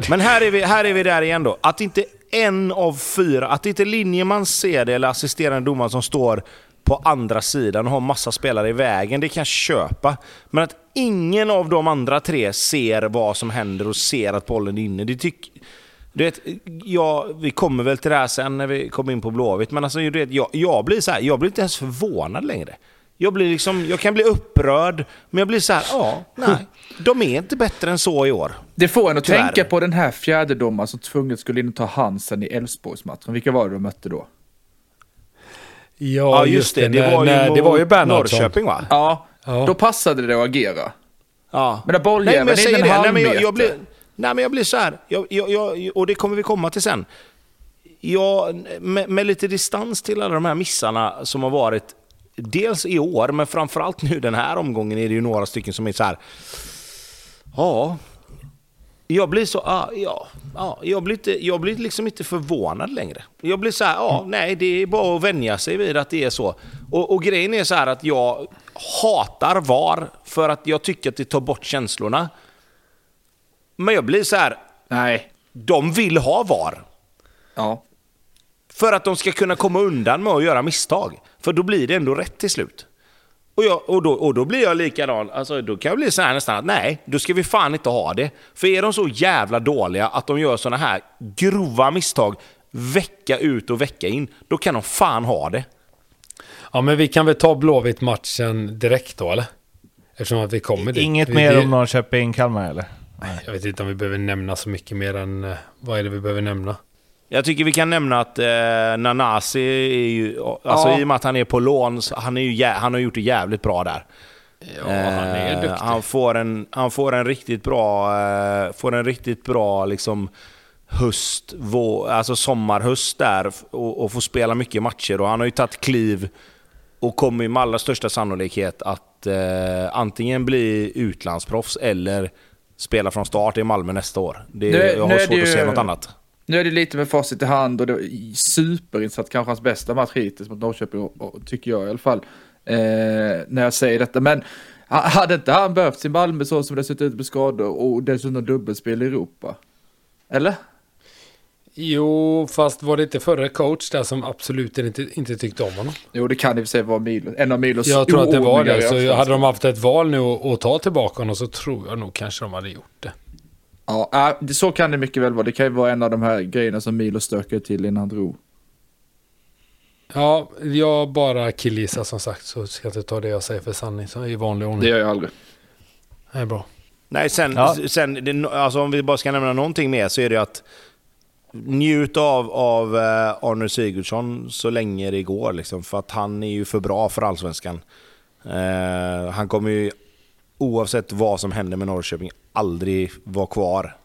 Men här är, vi, här är vi där igen då. Att inte en av fyra, att inte linjeman ser det eller assisterande domaren som står på andra sidan och har massa spelare i vägen, det kan jag köpa. Men att ingen av de andra tre ser vad som händer och ser att bollen är inne, det tycker... Du vet, ja, vi kommer väl till det här sen när vi kommer in på Blåvitt, men alltså, du vet, jag, jag blir så här, jag blir inte ens förvånad längre. Jag, blir liksom, jag kan bli upprörd, men jag blir så här, ja, nej. De är inte bättre än så i år. Det får en att Tyvärr. tänka på den här fjärdedomaren som tvunget skulle in och ta Hansen i Elfsborgsmatchen. Vilka var det de mötte då? Ja, Ja, just det. Det när- var ju, när- det var ju Bernhardsson. Norrköping va? Ja, Ja. då passade det att agera. Ja. Men när bolljäveln är en jag, jag halvmeter. blir, nej, men jag blir så här. Jag, jag, jag, och det kommer vi komma till sen. Jag, med, med lite distans till alla de här missarna som har varit, dels i år, men framförallt nu den här omgången är det ju några stycken som är så här. Ja, jag blir så, ah, ja, ja, jag blir, inte, jag blir liksom inte förvånad längre. Jag blir så här, ja, nej, det är bara att vänja sig vid att det är så. Och, och grejen är så här att jag hatar VAR för att jag tycker att det tar bort känslorna. Men jag blir så här, Nej. de vill ha VAR. Ja. För att de ska kunna komma undan med att göra misstag. För då blir det ändå rätt till slut. Och, jag, och, då, och då blir jag likadan, alltså, då kan jag bli så här nästan att nej, då ska vi fan inte ha det. För är de så jävla dåliga att de gör såna här grova misstag vecka ut och vecka in, då kan de fan ha det. Ja, men vi kan väl ta Blåvitt-matchen direkt då, eller? Eftersom att vi kommer dit. Inget Vi- mer det- om Norrköping-Kalmar eller? Jag vet inte om vi behöver nämna så mycket mer än... eh, Vad är det vi behöver nämna? Jag tycker vi kan nämna att eh, Nanasi är ju, alltså Ja. i och med att han är på lån, han, är ju, han har gjort det jävligt bra där. Ja, han är Eh, duktig. Han får en, han får en riktigt bra, eh, får en riktigt bra liksom höst, vår, alltså sommarhöst där och, och får spela mycket matcher. Och han har ju tagit kliv och kommer med allra största sannolikhet att eh, antingen bli utlandsproffs eller spela från start i Malmö nästa år. Det, Nu jag har svårt det att se ju- något annat. Nu är det lite med facit i hand och det var superinsatt, kanske hans bästa match hittills mot Norrköping, och, och, tycker jag i alla fall. Eh, när jag säger detta, men ha- hade inte han behövts i Malmö så som det sett ut med skador och dessutom dubbelspel i Europa? Eller? Jo, fast var det inte förre coach där som absolut inte, inte tyckte om honom? Jo, det kan i och för sig vara Milos, en av Milos Jag tror att det var det. Så hade de haft ett val nu att, ta tillbaka honom så tror jag nog kanske de hade gjort det. Ja, äh, det- så kan det mycket väl vara. Det kan ju vara en av de här grejerna som Milos stökade till innan han drog. Ja, jag bara killgissar som sagt så ska jag inte ta det jag säger för sanning så i vanlig Det ordning. gör jag aldrig. Det är bra. Nej, sen, Ja. sen det, alltså om vi bara ska nämna någonting mer så är det att njut av, av eh, Arne Sigurdsson så länge det går. Liksom, för att han är ju för bra för Allsvenskan. Eh, han kommer ju oavsett vad som händer med Norrköping aldrig vara kvar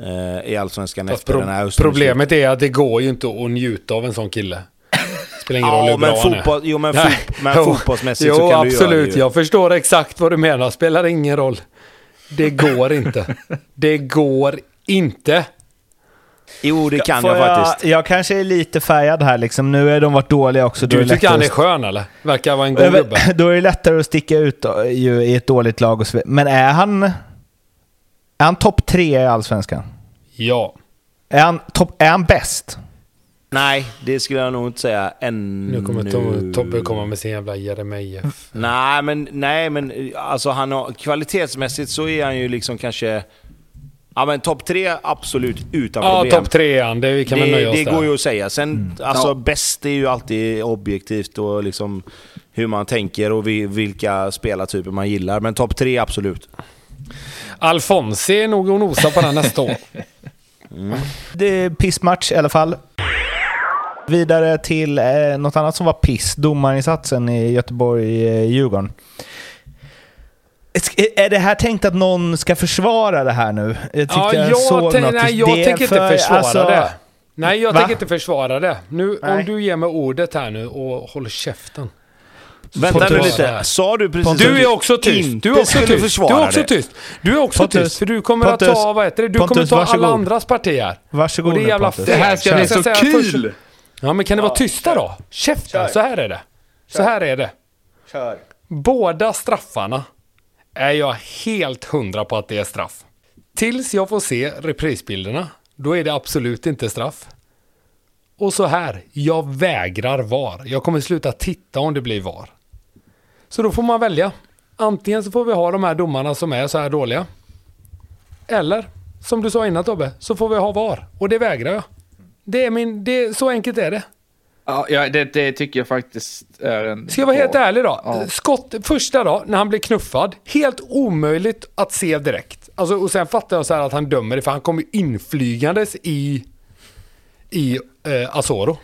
eh, i Allsvenskan Fast efter pro- den här hösten. problemet är att det går ju inte att njuta av en sån kille. Spelar ingen roll Ja, hur bra men, han är. fotboll, jo, men, Nej. fot, men Jo. fotbollsmässigt jo, så kan du absolut. göra det ju. Jag förstår exakt vad du menar. Spelar ingen roll. Det går inte. Det går inte. Jo, det kan Får jag faktiskt. Jag kanske är lite färgad här liksom. Nu är de varit dåliga också. Du tycker han är skön eller? Verkar vara en god gubbe. Då är det lättare att sticka ut då, ju, i ett dåligt lag och så. Men är han... Är han topp tre i Allsvenskan? Ja. Är han, topp, är han bäst? Nej, det skulle jag nog inte säga ännu. Nu kommer Tom- Tobbe komma med sin jävla Jeremejeff. Nej, men, nej, men alltså han har, kvalitetsmässigt så är han ju liksom kanske... Ja men topp tre, absolut, utan Ja, problem. topp trean. Det kan det nöja oss det där. går ju att säga. Sen, alltså Ja. bäst är ju alltid objektivt och liksom hur man tänker och vi, vilka spelartyper man gillar. Men topp tre, absolut. Alfonsi är nog att nosa på den nästa år. Det är pissmatch i alla fall. Vidare till eh, något annat som var piss. Domarinsatsen i Göteborg-Djurgården. Är det här tänkt att någon ska försvara det här nu? Jag Ja, jag, jag, såg tänk- något. nej, jag Det tänker inte för- försvara alltså, det. Nej, jag Va? tänker inte försvara det. Nu, Nej. om du ger mig ordet här nu och håller käften. Vänta nu lite. Sa du precis Pontus. att Du är också tyst. inte Du är också tyst. Du är också tyst. Du är också Pontus. tyst. För du kommer Pontus. att ta, vad heter det? Du kommer Pontus, ta varsågod. alla andras partier. Varsågod Och det är nu, jävla. Det här ska Kör. bli så säga först- kul! Ja, men kan ni vara tysta då? Käften, så här är det. Så här är det. Kör. Båda straffarna är jag helt hundra på att det är straff. Tills jag får se reprisbilderna, då är det absolut inte straff. Och så här, jag vägrar VAR. Jag kommer sluta titta om det blir VAR. Så då får man välja. Antingen så får vi ha de här domarna som är så här dåliga. Eller, som du sa innan Tobbe, så får vi ha VAR. Och det vägrar jag. Det är min, det, så enkelt är det. Ja, det, det tycker jag faktiskt är en... Ska jag vara helt ärlig då? Ja. Skott, första då, när han blir knuffad, helt omöjligt att se direkt. Alltså, och sen fattar jag så här att han dömer det, för han kommer inflygandes i, i eh, Asoro.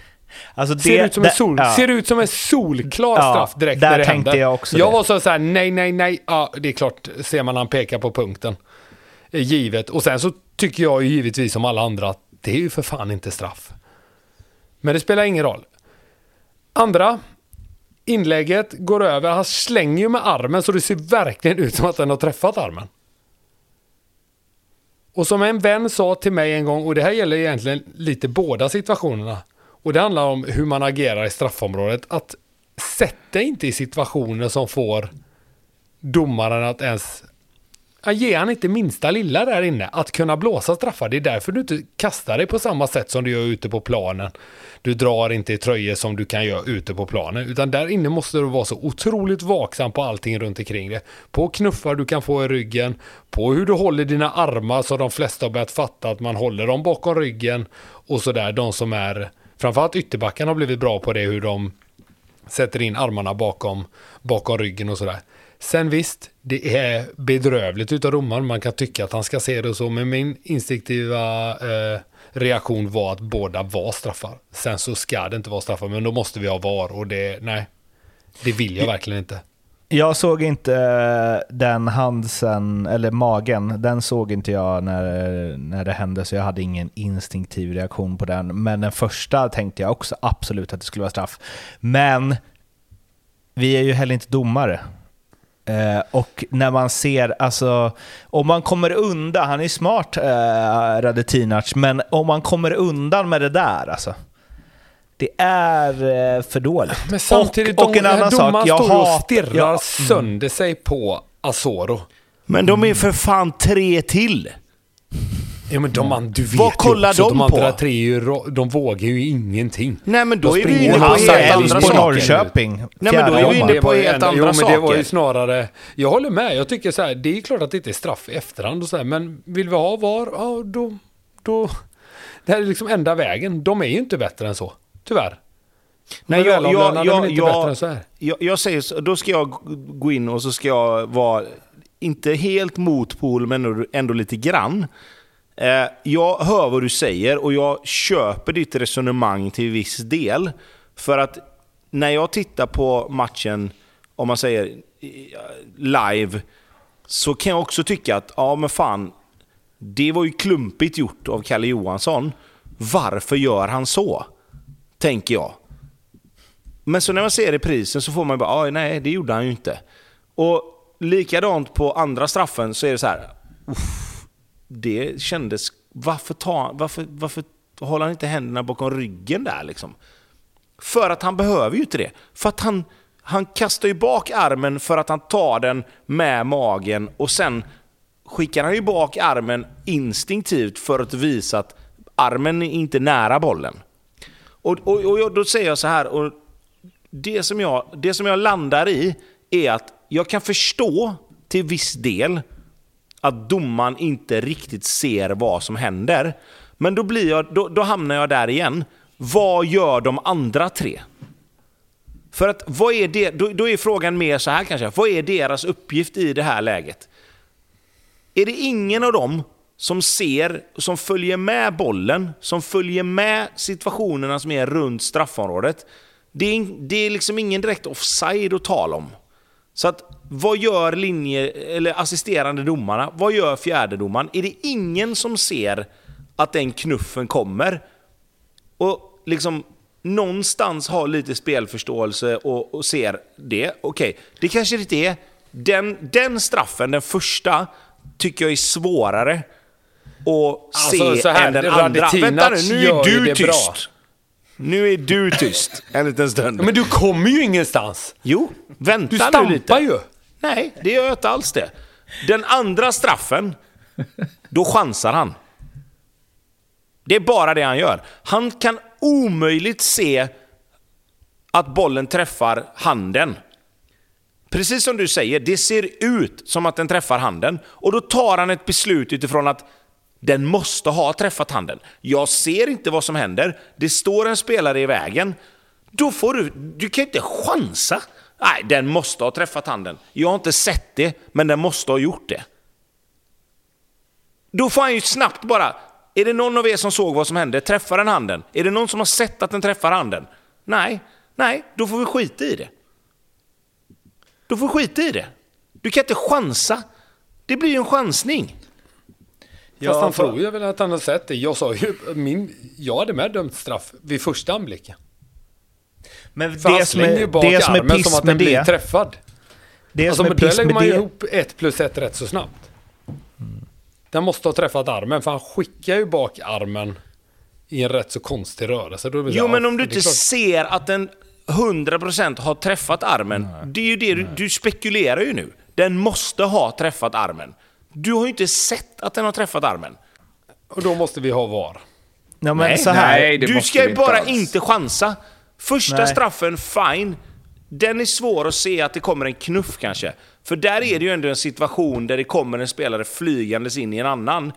Alltså Ser, ut som en det- sol, ja. ser ut som en solklar Ja, straff direkt där när det tänkte händer. jag också Jag det. var så så här, nej, nej, nej. Ja, det är klart, ser man han pekar på punkten. Eh, Givet. Och sen så tycker jag ju givetvis som alla andra att det är ju för fan inte straff. Men det spelar ingen roll. Andra, inlägget går över, han slänger ju med armen så det ser verkligen ut som att den har träffat armen. Och som en vän sa till mig en gång, och det här gäller egentligen lite båda situationerna. Och det handlar om hur man agerar i straffområdet. Att sätta inte i situationer som får domaren att ens ger ge han inte minsta lilla där inne att kunna blåsa straffar. Det är därför du inte kastar dig på samma sätt som du gör ute på planen. Du drar inte i tröjor som du kan göra ute på planen. Utan där inne måste du vara så otroligt vaksam på allting runt omkring det. På knuffar du kan få i ryggen. På hur du håller dina armar så de flesta har börjat fatta att man håller dem bakom ryggen. Och sådär, de som är... Framförallt ytterbackarna har blivit bra på det, hur de sätter in armarna bakom, bakom ryggen och sådär. Sen visst, det är bedrövligt utav domaren. Man kan tycka att han ska se det och så, men min instinktiva eh, reaktion var att båda var straffar. Sen så ska det inte vara straffar, men då måste vi ha VAR och det, nej. Det vill jag verkligen inte. Jag såg inte eh, den handsen, eller magen, den såg inte jag när, när det hände så jag hade ingen instinktiv reaktion på den. Men den första tänkte jag också absolut att det skulle vara straff. Men vi är ju heller inte domare. Eh, och när man ser, alltså, om man kommer undan, han är smart eh, Radetinac, men om man kommer undan med det där alltså. Det är eh, för dåligt. Men samtidigt, och, och en annan sak, jag står och stirrar jag- sönder sig på Asoro. Men de är för fan tre till. Ja men de, man, du vet Vad ju kollar också, de de andra på? tre, ju de vågar ju ingenting. Nej men då De är vi inne på helt andra saker. Norrköping. Nej, men då är vi inne på ju helt andra jo, men det var ju snarare... Jag håller med. Jag tycker så här, det är klart att det inte är straff i efterhand och så här, men vill vi ha VAR, ja då... då det här är liksom enda vägen. De är ju inte bättre än så. Tyvärr. Nej, jag, jag, jag, jag, så här? jag, jag säger så, då ska jag gå in och så ska jag vara, inte helt mot Pool, men ändå, ändå lite grann. Eh, jag hör vad du säger och jag köper ditt resonemang till viss del. För att när jag tittar på matchen, om man säger eh, live, så kan jag också tycka att, ja men fan, det var ju klumpigt gjort av Kalle Johansson. Varför gör han så? Tänker jag. Men så när man ser reprisen så får man bara, ah, nej det gjorde han ju inte. Och likadant på andra straffen så är det så här, uff, det kändes, varför, ta, varför, varför håller han inte händerna bakom ryggen där liksom? För att han behöver ju inte det. För att han, han kastar ju bak armen för att han tar den med magen och sen skickar han ju bak armen instinktivt för att visa att armen är inte nära bollen. Och, och, och då säger jag så här, och det som, jag, det som jag landar i är att jag kan förstå till viss del att domaren inte riktigt ser vad som händer. Men då, blir jag, då, då hamnar jag där igen. Vad gör de andra tre? För att vad är det, då, då är frågan mer så här kanske. Vad är deras uppgift i det här läget? Är det ingen av dem som ser, som följer med bollen, som följer med situationerna som är runt straffområdet? Det är, det är liksom ingen direkt offside att tala om. Så att, vad gör linje, eller assisterande domarna? Vad gör fjärdedomaren? Är det ingen som ser att den knuffen kommer? Och liksom någonstans har lite spelförståelse och, och ser det. Okej, det kanske inte är. Den, den straffen, den första, tycker jag är svårare att Alltså, se här, än den andra. Vänta nu, nu är du det tyst. bra. Nu är du tyst en liten stund. Men du kommer ju ingenstans. Jo, vänta Du nu stampar lite. ju. Nej, det gör jag inte alls det. Den andra straffen, då chansar han. Det är bara det han gör. Han kan omöjligt se att bollen träffar handen. Precis som du säger, det ser ut som att den träffar handen. Och då tar han ett beslut utifrån att den måste ha träffat handen. Jag ser inte vad som händer. Det står en spelare i vägen. Då får du... Du kan inte chansa. Nej, den måste ha träffat handen. Jag har inte sett det, men den måste ha gjort det. Då får han ju snabbt bara... Är det någon av er som såg vad som hände? Träffar den handen? Är det någon som har sett att den träffar handen? Nej, nej, då får vi skita i det. Då får vi skita i det. Du kan inte chansa. Det blir ju en chansning. Fast han för- tror ju väl att han har sett det. Jag sa ju, min, jag hade med dömt straff vid första anblicken. Men För han det som, slänger ju bak det som är armen som att den blir det, träffad. det Alltså, som är men piss lägger med man ju ihop ett plus ett rätt så snabbt. Den måste ha träffat armen, för han skickar ju bak armen i en rätt så konstig rörelse. Då så Jo, men ja, om du inte klart. ser att den 100% har träffat armen, det är ju det du, du spekulerar ju nu. Den måste ha träffat armen. Du har ju inte sett att den har träffat armen. Och då måste vi ha VAR. ja, men Nej, så här, nej. det du måste ska ju inte bara alls. inte chansa. Första Nej. straffen, fine. Den är svår att se att det kommer en knuff kanske. För där är det ju ändå en situation där det kommer en spelare flygandes in i en annan.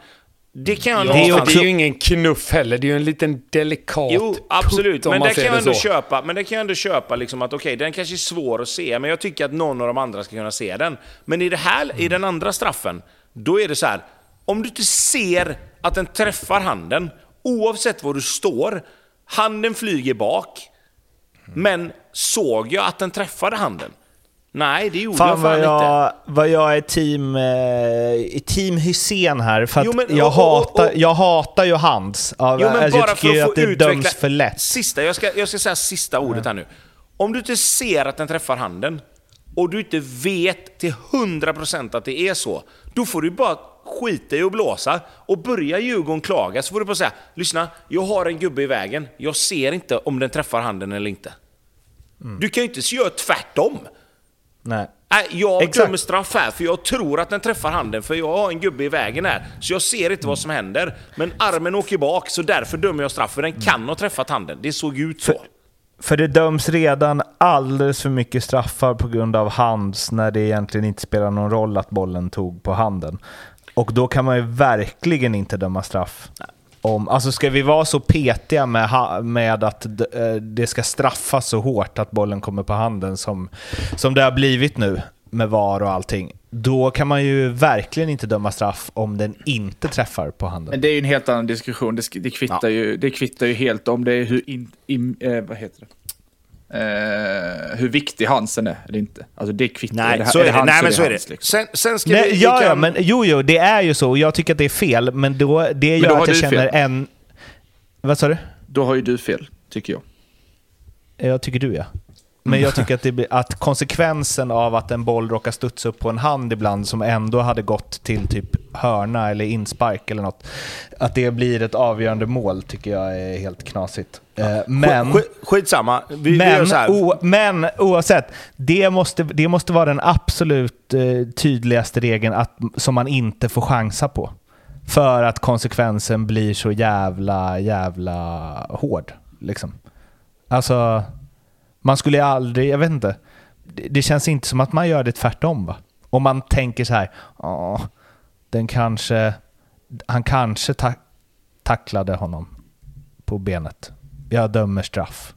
Det kan jag Ja, Det är det, någonstans- är ju ingen knuff heller. Det är ju en liten delikat Jo, absolut. putt, Men det kan jag det ändå så. köpa. Men det kan jag ändå köpa liksom att okej, den kanske är svår att se, men jag tycker att någon av de andra ska kunna se den. Men i, det här, i den andra straffen, då är det så här. Om du inte ser att den träffar handen, oavsett var du står, handen flyger bak, men såg jag att den träffade handen? Nej, det gjorde Fan jag vad fan inte. jag, vad jag är team, eh, team Hussein här. För Jo, men- jag, och- och- hatar, och- jag hatar ju hands. Ja, Jo, men alltså, bara jag för tycker ju att få att det utveckla... döms för lätt. Sista, jag ska, jag ska säga sista ordet här nu. Om du inte ser att den träffar handen och du inte vet till 100% att det är så, då får du bara skita i att blåsa och börja Djurgården klaga så får du bara säga Lyssna, jag har en gubbe i vägen. Jag ser inte om den träffar handen eller inte. Mm. Du kan ju inte göra tvärtom. Nej. Nej, jag Exakt. dömer straff här för jag tror att den träffar handen för jag har en gubbe i vägen här. Så jag ser inte vad som händer. Men armen åker bak så därför dömer jag straff för den kan ha träffat handen. Det såg ut så. För för det döms redan alldeles för mycket straffar på grund av hands när det egentligen inte spelar någon roll att bollen tog på handen. Och då kan man ju verkligen inte döma straff. om... Alltså ska vi vara så petiga med, med att eh, det ska straffas så hårt att bollen kommer på handen som, som det har blivit nu med VAR och allting, då kan man ju verkligen inte döma straff om den inte träffar på handen. Men det är ju en helt annan diskussion. Det, det, kvittar, ju, det kvittar ju helt om det är hur, in, in, eh, vad heter det? Eh, hur viktig Hansen är eller inte. Alltså det kvittar. Nej, det, så är det. hans Nej, men så är hans, det. liksom. Sen, sen ska Nej, vi... vi ja, ja, kan- men jo, jo, det är ju så jag tycker att det är fel, men då, det då gör har att jag känner fel. en... Vad sa du? Då har ju du fel, tycker jag. Jag tycker du ja. Men jag tycker att, det att konsekvensen av att en boll råkar studsa upp på en hand ibland som ändå hade gått till typ hörna eller inspark eller något, att det blir ett avgörande mål tycker jag är helt knasigt. Eh, Men, Skit, skitsamma. Vi, vi men, här. o, men oavsett, det måste, det måste vara den absolut eh, tydligaste regeln att, som man inte får chansa på. För att konsekvensen blir så jävla, jävla hård. Liksom. Alltså, man skulle aldrig, jag vet inte. Det, det känns inte som att man gör det tvärtom va? Om man tänker så här, ja, den kanske, han kanske ta, tacklade honom på benet. Jag dömer straff.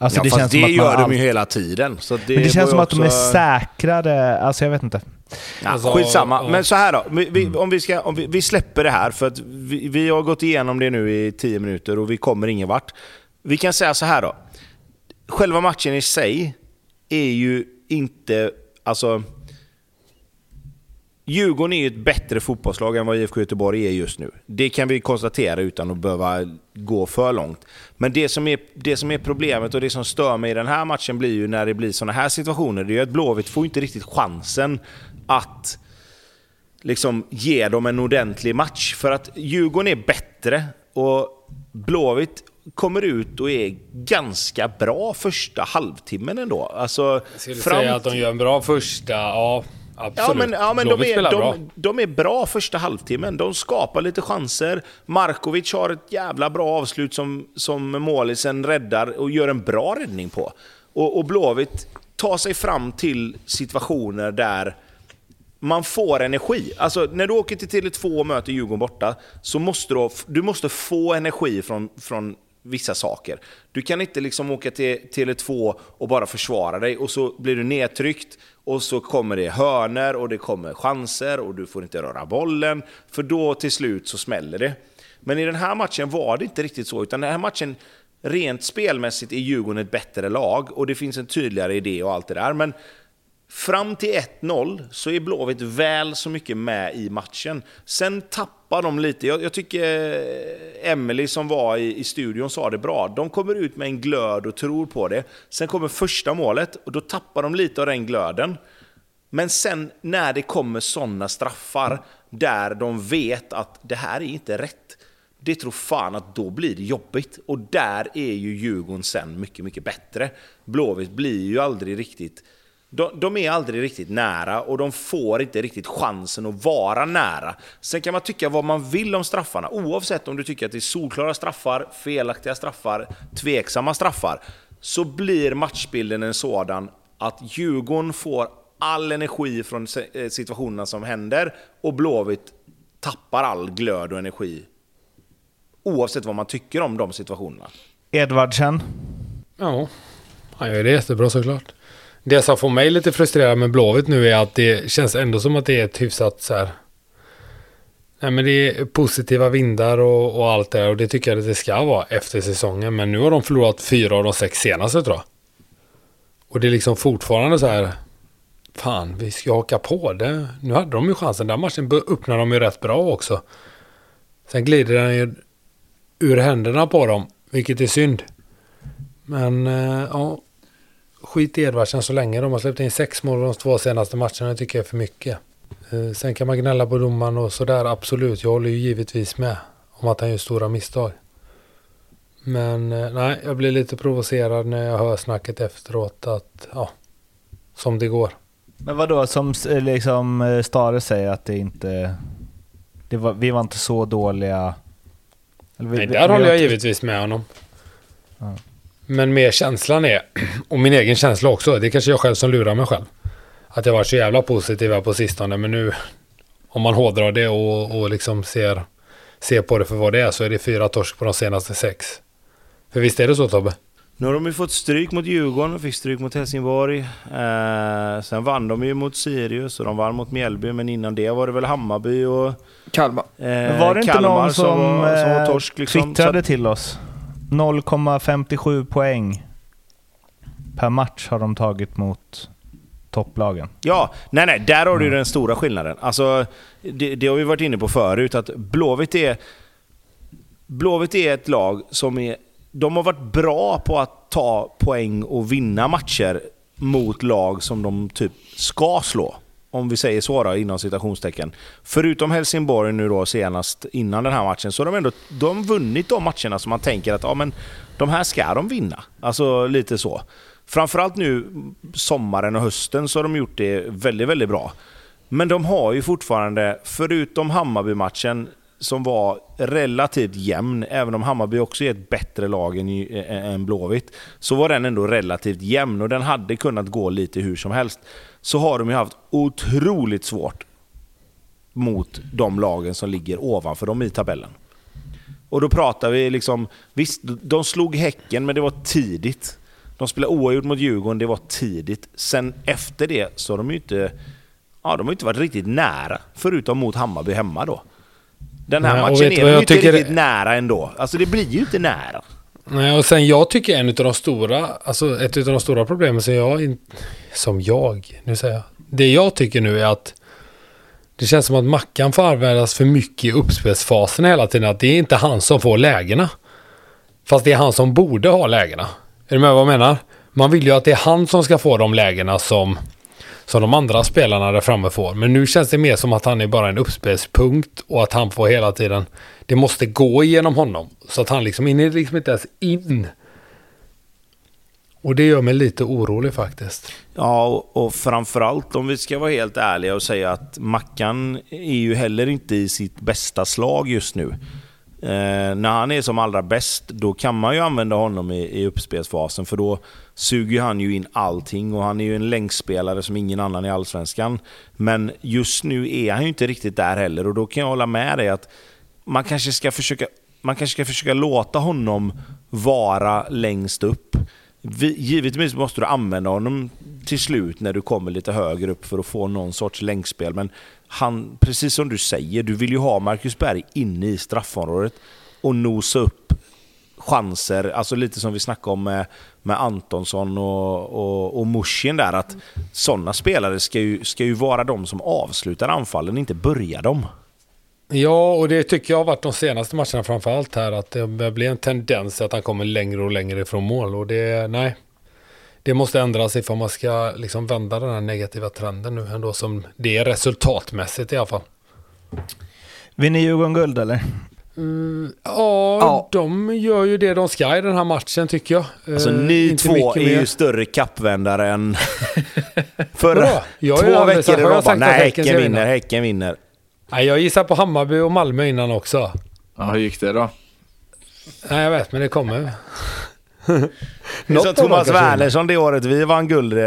Alltså ja, det fast känns det som att man gör de ju hela tiden. Så det Men det känns som ju att de är också- säkrare, alltså jag vet inte. Ja, Alltså, skitsamma. ja. Men så här då. Vi, vi, om vi, ska, om vi, vi släpper det här, för att vi, vi har gått igenom det nu i tio minuter och vi kommer ingen vart. Vi kan säga så här då. Själva matchen i sig är ju inte... Alltså... Djurgården är ju ett bättre fotbollslag än vad IFK Göteborg är just nu. Det kan vi konstatera utan att behöva gå för långt. Men det som är, det som är problemet och det som stör mig i den här matchen blir ju när det blir sådana här situationer. Det är ju att Blåvitt får inte riktigt chansen att liksom ge dem en ordentlig match. För att Djurgården är bättre och Blåvitt kommer ut och är ganska bra första halvtimmen ändå. Alltså, Jag skulle fram säga att de gör en bra första, ja absolut. Ja, men, ja, men de, är, de, de är bra första halvtimmen. De skapar lite chanser. Markovic har ett jävla bra avslut som, som målisen räddar och gör en bra räddning på. Och, och Blåvitt tar sig fram till situationer där man får energi. Alltså när du åker till Tele2 och möter Djurgården borta så måste du, du måste få energi från, från vissa saker. Du kan inte liksom åka till Tele2 och bara försvara dig och så blir du nedtryckt och så kommer det hörner och det kommer chanser och du får inte röra bollen för då till slut så smäller det. Men i den här matchen var det inte riktigt så, utan den här matchen rent spelmässigt är Djurgården ett bättre lag och det finns en tydligare idé och allt det där. Men Fram till 1-0 så är Blåvitt väl så mycket med i matchen. Sen tappar de lite. Jag, jag tycker eh, Emily som var i, i studion sa det bra. De kommer ut med en glöd och tror på det. Sen kommer första målet och då tappar de lite av den glöden. Men sen när det kommer sådana straffar där de vet att det här är inte rätt. Det tror fan att då blir det jobbigt. Och där är ju Djurgården sen mycket, mycket bättre. Blåvitt blir ju aldrig riktigt... De, de är aldrig riktigt nära och de får inte riktigt chansen att vara nära. Sen kan man tycka vad man vill om straffarna, oavsett om du tycker att det är solklara straffar, felaktiga straffar, tveksamma straffar. Så blir matchbilden en sådan att Djurgården får all energi från eh, situationerna som händer och Blåvitt tappar all glöd och energi. Oavsett vad man tycker om de situationerna. Edvardsen, Ja, han gör det jättebra såklart. Det som får mig lite frustrerad med Blåvitt nu är att det känns ändå som att det är ett hyfsat så här... Nej men det är positiva vindar och, och allt det där och det tycker jag att det ska vara efter säsongen. Men nu har de förlorat fyra av de sex senaste tror jag. Och det är liksom fortfarande så här... Fan, vi ska haka på det. Nu hade de ju chansen. Den matchen öppnade de ju rätt bra också. Sen glider den ju ur händerna på dem, vilket är synd. Men eh, ja, skit i Edvardsen så länge. De har släppt in sex mål de två senaste matcherna. Det tycker jag är för mycket. Eh, sen kan man gnälla på domaren och sådär, absolut. Jag håller ju givetvis med om att han gör stora misstag. Men eh, nej, jag blir lite provocerad när jag hör snacket efteråt att ja, som det går. men vadå som s- liksom eh, Stare säger att det inte... Det var, vi var inte så dåliga... Vi- Nej, där vi håller jag inte- givetvis med honom. Ja. Men mer känslan är, och min egen känsla också, det är kanske jag själv som lurar mig själv. Att jag var så jävla positiv här på sistone, men nu om man hårdrar det och, och liksom ser ser på det för vad det är så är det fyra torsk på de senaste sex. För visst är det så Tobbe? Nu har de ju fått stryk mot Djurgården och fick stryk mot Helsingborg. Eh, sen vann de ju mot Sirius och de vann mot Mjällby, men innan det var det väl Hammarby och Kalmar. eh, var det inte Kalmar någon som, var, som var eh, torsk. Liksom. twittrade till oss? 0,57 poäng per match har de tagit mot topplagen. Ja, nej nej, där har du Mm. den stora skillnaden. Alltså, det, det har vi varit inne på förut, att Blåvitt är, Blåvitt är ett lag som är... De har varit bra på att ta poäng och vinna matcher mot lag som de typ ska slå. Om vi säger så då, inom citationstecken. Förutom Helsingborg nu då senast innan den här matchen, så har de ändå de har vunnit de matcherna som man tänker att ja, men, de här ska de vinna. Alltså lite så. Framförallt nu sommaren och hösten så har de gjort det väldigt, väldigt bra. Men de har ju fortfarande, förutom Hammarby-matchen som var relativt jämn, även om Hammarby också är ett bättre lag än, än Blåvitt, så var den ändå relativt jämn och den hade kunnat gå lite hur som helst. Så har de ju haft otroligt svårt mot de lagen som ligger ovanför dem i tabellen. Och då pratar vi liksom, visst, de slog Häcken, men det var tidigt. De spelade oavgjort mot Djurgården, det var tidigt. Sen efter det så har de ju inte, ja, de har inte varit riktigt nära, förutom mot Hammarby hemma då. Den här Nej, matchen är jag inte tycker- riktigt nära ändå. Alltså det blir ju inte nära. Nej, och sen jag tycker en av de stora, alltså ett av de stora problemen som jag, som jag, nu säger jag, det jag tycker nu är att det känns som att Mackan får användas för mycket i uppspelsfasen hela tiden. Att det är inte han som får lägena. Fast det är han som borde ha lägena. Är du med vad jag menar? Man vill ju att det är han som ska få de lägena som, som de andra spelarna där framme får. Men nu känns det mer som att han är bara en uppspelspunkt och att han får hela tiden, det måste gå igenom honom. Så att han liksom hinner liksom inte ens in. Och det gör mig lite orolig faktiskt. Ja, och, och framförallt om vi ska vara helt ärliga och säga att Mackan är ju heller inte i sitt bästa slag just nu. Eh, när han är som allra bäst, då kan man ju använda honom i, i uppspelsfasen för då suger han ju in allting och han är ju en länkspelare som ingen annan i Allsvenskan. Men just nu är han ju inte riktigt där heller och då kan jag hålla med dig att man kanske ska försöka, man kanske ska försöka låta honom vara längst upp. Givetvis måste du använda honom till slut när du kommer lite högre upp för att få någon sorts länkspel. Men han, precis som du säger, du vill ju ha Marcus Berg inne i straffområdet och nosa upp chanser, alltså lite som vi snackade om med, med Antonsson och, och, och Mushin där, att sådana spelare ska ju, ska ju vara de som avslutar anfallen, inte börja dem. Ja, och det tycker jag har varit de senaste matcherna framför allt här. Att det börjar bli en tendens att han kommer längre och längre ifrån mål. Och det, nej. Det måste ändras ifall man ska liksom vända den här negativa trenden nu ändå som det är resultatmässigt i alla fall. Vinner Djurgården guld eller? Mm, ja, Ja. de gör ju det de ska i den här matchen tycker jag. Alltså Eh, ni inte två är mer. ju större kappvändare än förra. Jag Två veckor i rad bara, nej Häcken ska Häcken vinna?" vinner, Häcken vinner. Nej, jag gissar på Hammarby och Malmö innan också. Ja, hur gick det då? Nej, jag vet, men det kommer. Det är som Thomas Wernersson det året vi vann guld, eh,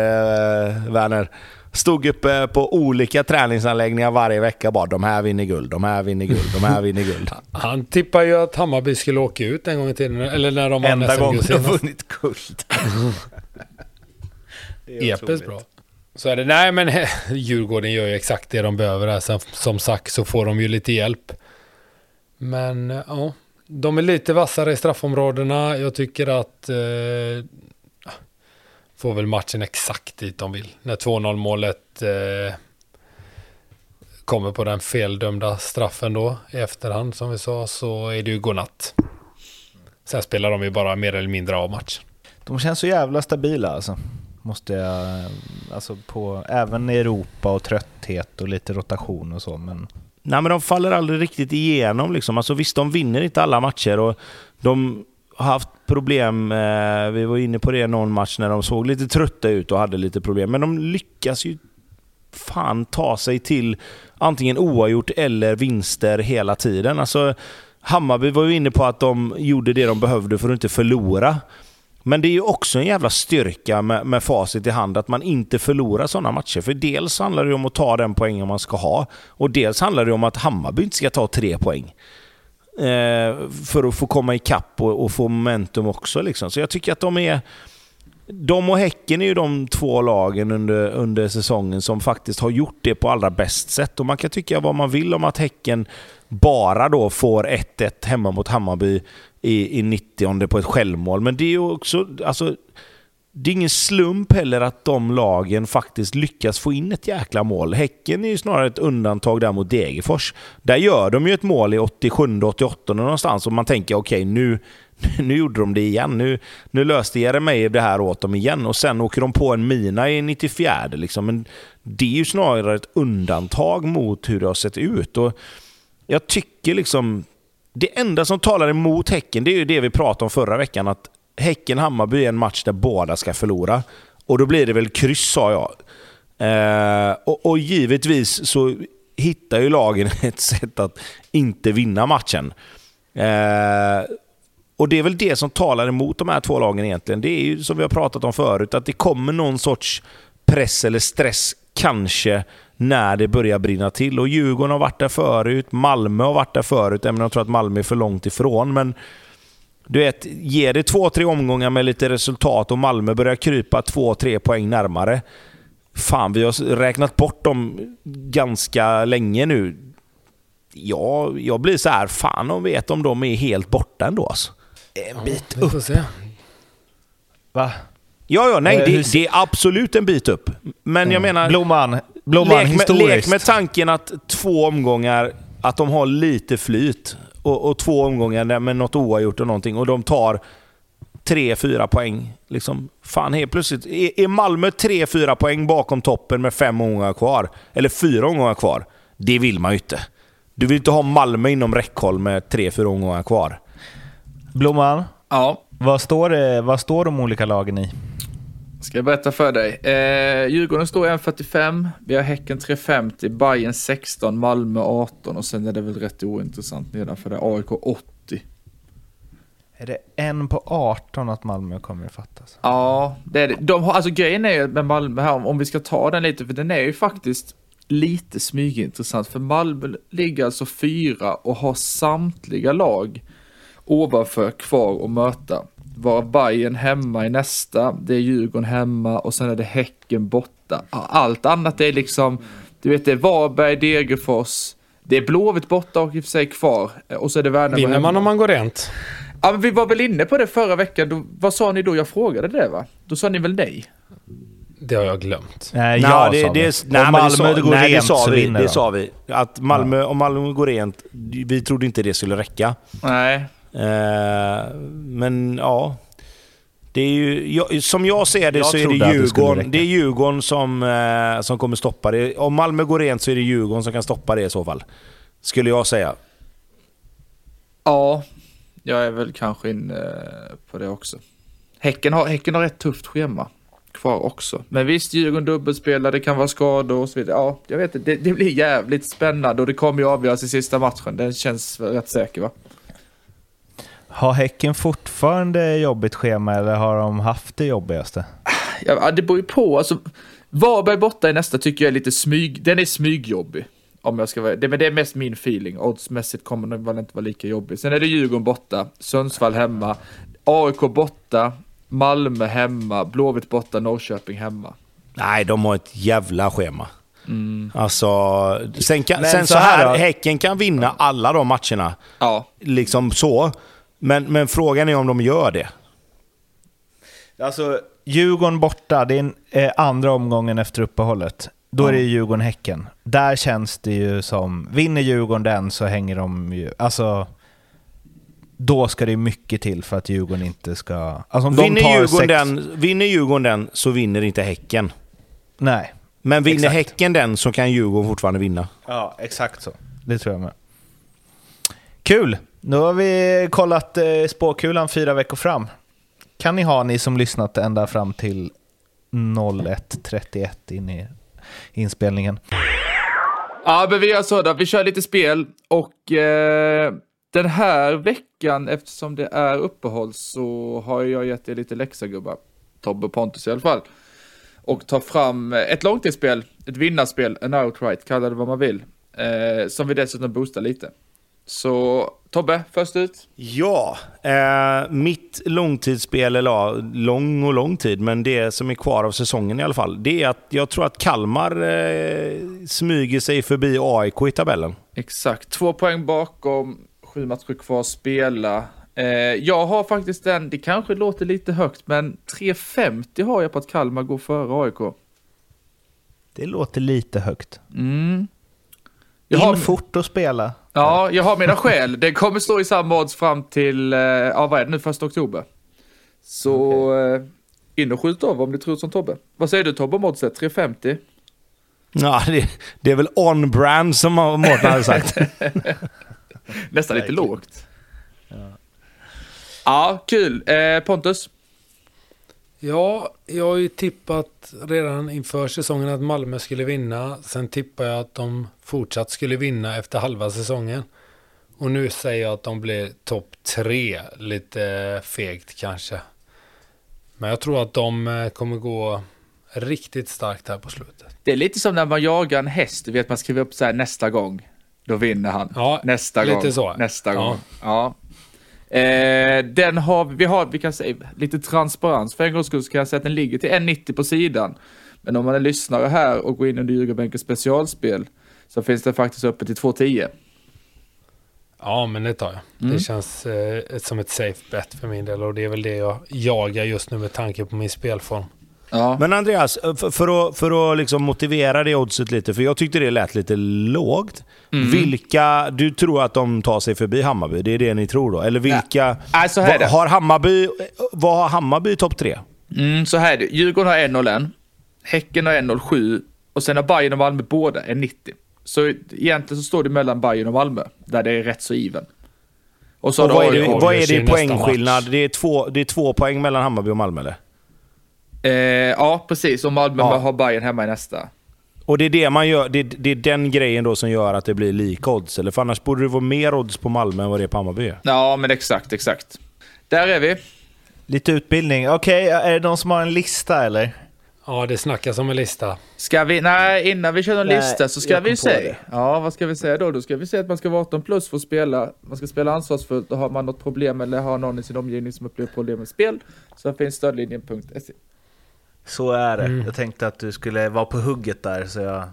Werner. Stod uppe på olika träningsanläggningar varje vecka bara de här vinner guld, de här vinner guld, de här vinner guld. Han tippar ju att Hammarby skulle åka ut en gång i tiden. Eller när de vann Enda gången de vunnit guld. Det är Episkt bra. Så är det. Nej, men Djurgården gör ju exakt det de behöver här. Sen, som sagt så får de ju lite hjälp. Men ja, de är lite vassare i straffområdena. Jag tycker att eh, får väl matchen exakt dit de vill. När 2-0 målet eh, kommer på den feldömda straffen då i efterhand som vi sa så är det ju godnatt. Sen spelar de ju bara mer eller mindre av matchen. De känns så jävla stabila alltså. Måste jag... Alltså på... Även i Europa och trötthet och lite rotation och så, men... Nej men de faller aldrig riktigt igenom liksom. Alltså visst, de vinner inte alla matcher och de har haft problem. Eh, vi var inne på det någon match när de såg lite trötta ut och hade lite problem. Men de lyckas ju fan ta sig till antingen oavgjort eller vinster hela tiden. Alltså, Hammarby var ju inne på att de gjorde det de behövde för att inte förlora. Men det är ju också en jävla styrka med, med facit i hand att man inte förlorar sådana matcher. För dels handlar det om att ta den poängen man ska ha och dels handlar det om att Hammarby inte ska ta tre poäng. Eh, för att få komma ikapp och, och få momentum också. Liksom. Så jag tycker att de är... De och Häcken är ju de två lagen under, under säsongen som faktiskt har gjort det på allra bäst sätt. Och Man kan tycka vad man vill om att Häcken bara då får 1-1 hemma mot Hammarby i, i 90 på ett självmål. Men det är ju också... Alltså, det är ingen slump heller att de lagen faktiskt lyckas få in ett jäkla mål. Häcken är ju snarare ett undantag där mot Degerfors. Där gör de ju ett mål i 87-88 någonstans och man tänker okej, okay, nu, nu gjorde de det igen. Nu, nu löste Jeremejeff det här åt dem igen och sen åker de på en mina i 94. Liksom. Men det är ju snarare ett undantag mot hur det har sett ut. Och jag tycker liksom... Det enda som talar emot Häcken, det är ju det vi pratade om förra veckan. Att Häcken-Hammarby är en match där båda ska förlora. Och då blir det väl kryss, sa jag. Eh, och, och, givetvis så hittar ju lagen ett sätt att inte vinna matchen. Eh, och Det är väl det som talar emot de här två lagen egentligen. Det är ju som vi har pratat om förut, att det kommer någon sorts press eller stress, kanske, när det börjar brinna till. Och Djurgården har varit där förut, Malmö har varit där förut, även om jag tror att Malmö är för långt ifrån. Men du vet, ger det två, tre omgångar med lite resultat och Malmö börjar krypa två, tre poäng närmare. Fan, vi har räknat bort dem ganska länge nu. Ja, jag blir så här, fan om vet om de är helt borta ändå alltså. En bit ja, upp. Va? Ja, ja, nej, eh, det, det, är absolut en bit upp. Men mm. jag menar... Blomman, Blomman lek, med, lek med tanken att två omgångar, att de har lite flyt och, och två omgångar med något oavgjort och någonting och de tar tre, fyra poäng. Liksom, fan, helt plötsligt är, är Malmö tre, fyra poäng bakom toppen med fem omgångar kvar, eller fyra omgångar kvar, det vill man ju inte. Du vill inte ha Malmö inom räckhåll med tre, fyra omgångar kvar. Blomman, ja. vad, står det, vad står de olika lagen i? Ska jag berätta för dig. Eh, Djurgården står 1,45, vi har Häcken 3,50, Bayern 16, Malmö 18 och sen är det väl rätt ointressant nedanför det, AIK 80. Är det en på 18 att Malmö kommer att fattas? Ja, det är det. De har, alltså grejen är ju med Malmö här, om vi ska ta den lite, för den är ju faktiskt lite smygintressant, för Malmö ligger alltså fyra och har samtliga lag ovanför kvar att möta vara Bayern hemma i nästa, det är Djurgården hemma och sen är det Häcken borta. Allt annat är liksom, du vet det är Varberg, Degerfors, det är Blåvitt borta och i och för sig kvar. Och så är det Värnamo Vinner man om man går rent? Ja, men vi var väl inne på det förra veckan. Då, vad sa ni då? Jag frågade det va? Då sa ni väl nej? Det har jag glömt. Nej, ja, det, det, det, nej, Malmö det, sa, går nej, rent det sa vi. Det sa vi. Att Malmö, om Malmö går rent, vi trodde inte det skulle räcka. Nej. Eh, men ja. Det är ju, som jag ser det jag så är det Djurgården, det, är Djurgården som, eh, som kommer stoppa det. Om Malmö går rent så är det Djurgården som kan stoppa det i så fall. Skulle jag säga. Ja, jag är väl kanske inne på det också. Häcken har, häcken har ett tufft schema kvar också. Men visst, Djurgården dubbelspelar, det kan vara skador och så vidare. Ja, jag vet inte, det, det blir jävligt spännande och det kommer ju avgöras i sista matchen. Den känns rätt säker va? Har Häcken fortfarande jobbigt schema eller har de haft det jobbigaste? Ja, det beror ju på. Alltså, Varberg borta i nästa tycker jag är lite smyg. Den är smygjobbig. Om jag ska vara, det, men det är mest min feeling. Oddsmässigt kommer den väl inte vara lika jobbig. Sen är det Djurgården borta, Sundsvall hemma, AIK borta, Malmö hemma, Blåvitt borta, Norrköping hemma. Nej, de har ett jävla schema. Mm. Alltså, sen, kan, sen så här, här Häcken kan vinna alla de matcherna. Ja. Liksom så. Men, men frågan är om de gör det. Alltså, Djurgården borta, det är eh, andra omgången efter uppehållet. Då är det Djurgården-Häcken. Där känns det ju som, vinner Djurgården den så hänger de ju... Alltså, då ska det mycket till för att Djurgården inte ska... Alltså om vinner, de tar Djurgården sex... den, vinner Djurgården den så vinner inte Häcken. Nej. Men vinner exakt. Häcken den så kan Djurgården fortfarande vinna. Ja, exakt så. Det tror jag med. Kul! Nu har vi kollat eh, spåkulan fyra veckor fram. Kan ni ha, ni som lyssnat ända fram till 01.31 in i inspelningen. Ja, men vi gör så. Vi kör lite spel och eh, den här veckan, eftersom det är uppehåll, så har jag gett er lite läxa gubbar. Tobbe och Pontus i alla fall. Och tar fram ett långtidsspel, ett vinnarspel, en outright, kalla det vad man vill. Eh, som vi dessutom boostar lite. Så Tobbe, först ut. Ja, eh, mitt långtidsspel, eller ja, lång och lång tid, men det som är kvar av säsongen i alla fall, det är att jag tror att Kalmar eh, smyger sig förbi AIK i tabellen. Exakt, två poäng bakom, sju matcher kvar att spela. Eh, jag har faktiskt den, det kanske låter lite högt, men 3,50 har jag på att Kalmar går före AIK. Det låter lite högt. Mm. Jag In har, fort och spela. Ja, jag har mina skäl. Det kommer stå i samma odds fram till, eh, ja vad är det nu, första oktober. Så eh, in och skjut av om du tror som Tobbe. Vad säger du Tobbe om oddset? 3,50? Ja, det, det är väl on-brand som Mårten hade sagt. Nästan lite lågt. Ja, kul. Eh, Pontus? Ja, jag har ju tippat redan inför säsongen att Malmö skulle vinna. Sen tippade jag att de fortsatt skulle vinna efter halva säsongen. Och nu säger jag att de blir topp tre. Lite fegt kanske. Men jag tror att de eh, kommer gå riktigt starkt här på slutet. Det är lite som när man jagar en häst, du vet man skriver upp så här nästa gång. Då vinner han. Ja, nästa lite gång. så. Nästa Ja. gång. Ja. Eh, den har vi, har, vi kan säga lite transparens. För en gångs skull så kan jag säga att den ligger till 1,90 på sidan. Men om man är lyssnare här och går in under Djurgårdsbänkens specialspel så finns det faktiskt uppe till 2,10. Ja, men det tar jag. Mm. Det känns eh, som ett safe bet för min del. Och det är väl det jag jagar just nu med tanke på min spelform. Ja. Men Andreas, för, för att, för att liksom motivera det oddset lite, för jag tyckte det lät lite lågt. Mm. Vilka, du tror att de tar sig förbi Hammarby? Det är det ni tror då? Eller vilka... Nej, så här är det. vad, har Hammarby, vad har Hammarby i topp tre? Mm, så här är det. Djurgården har 1,01. Häcken har 1,07. Och sen har Bayern och Malmö båda 1,90. Så egentligen så står det mellan Bayern och Malmö. Där det är rätt så even. Och så Och vad är det, vad är det i poängskillnad? Det är, två, det är två poäng mellan Hammarby och Malmö eller? Eh, ja, precis. Och Malmö Ja. har Bayern hemma i nästa. Och det är, det, man gör, det, det är den grejen då som gör att det blir lika odds? Eller? För annars borde det vara mer odds på Malmö än vad det är på Hammarby. Ja, men exakt, exakt. Där är vi. Lite utbildning. Okej, är det någon som har en lista eller? Ja, det snackas om en lista. Ska vi, nej, innan vi kör någon Nej, lista så ska vi säga. Ja, vad ska vi säga då? Då ska vi säga att man ska vara 18 plus för att spela. Man ska spela ansvarsfullt och har man något problem eller har någon i sin omgivning som upplever problem med spel så finns stödlinjen.se. Så är det. Mm. Jag tänkte att du skulle vara på hugget där så jag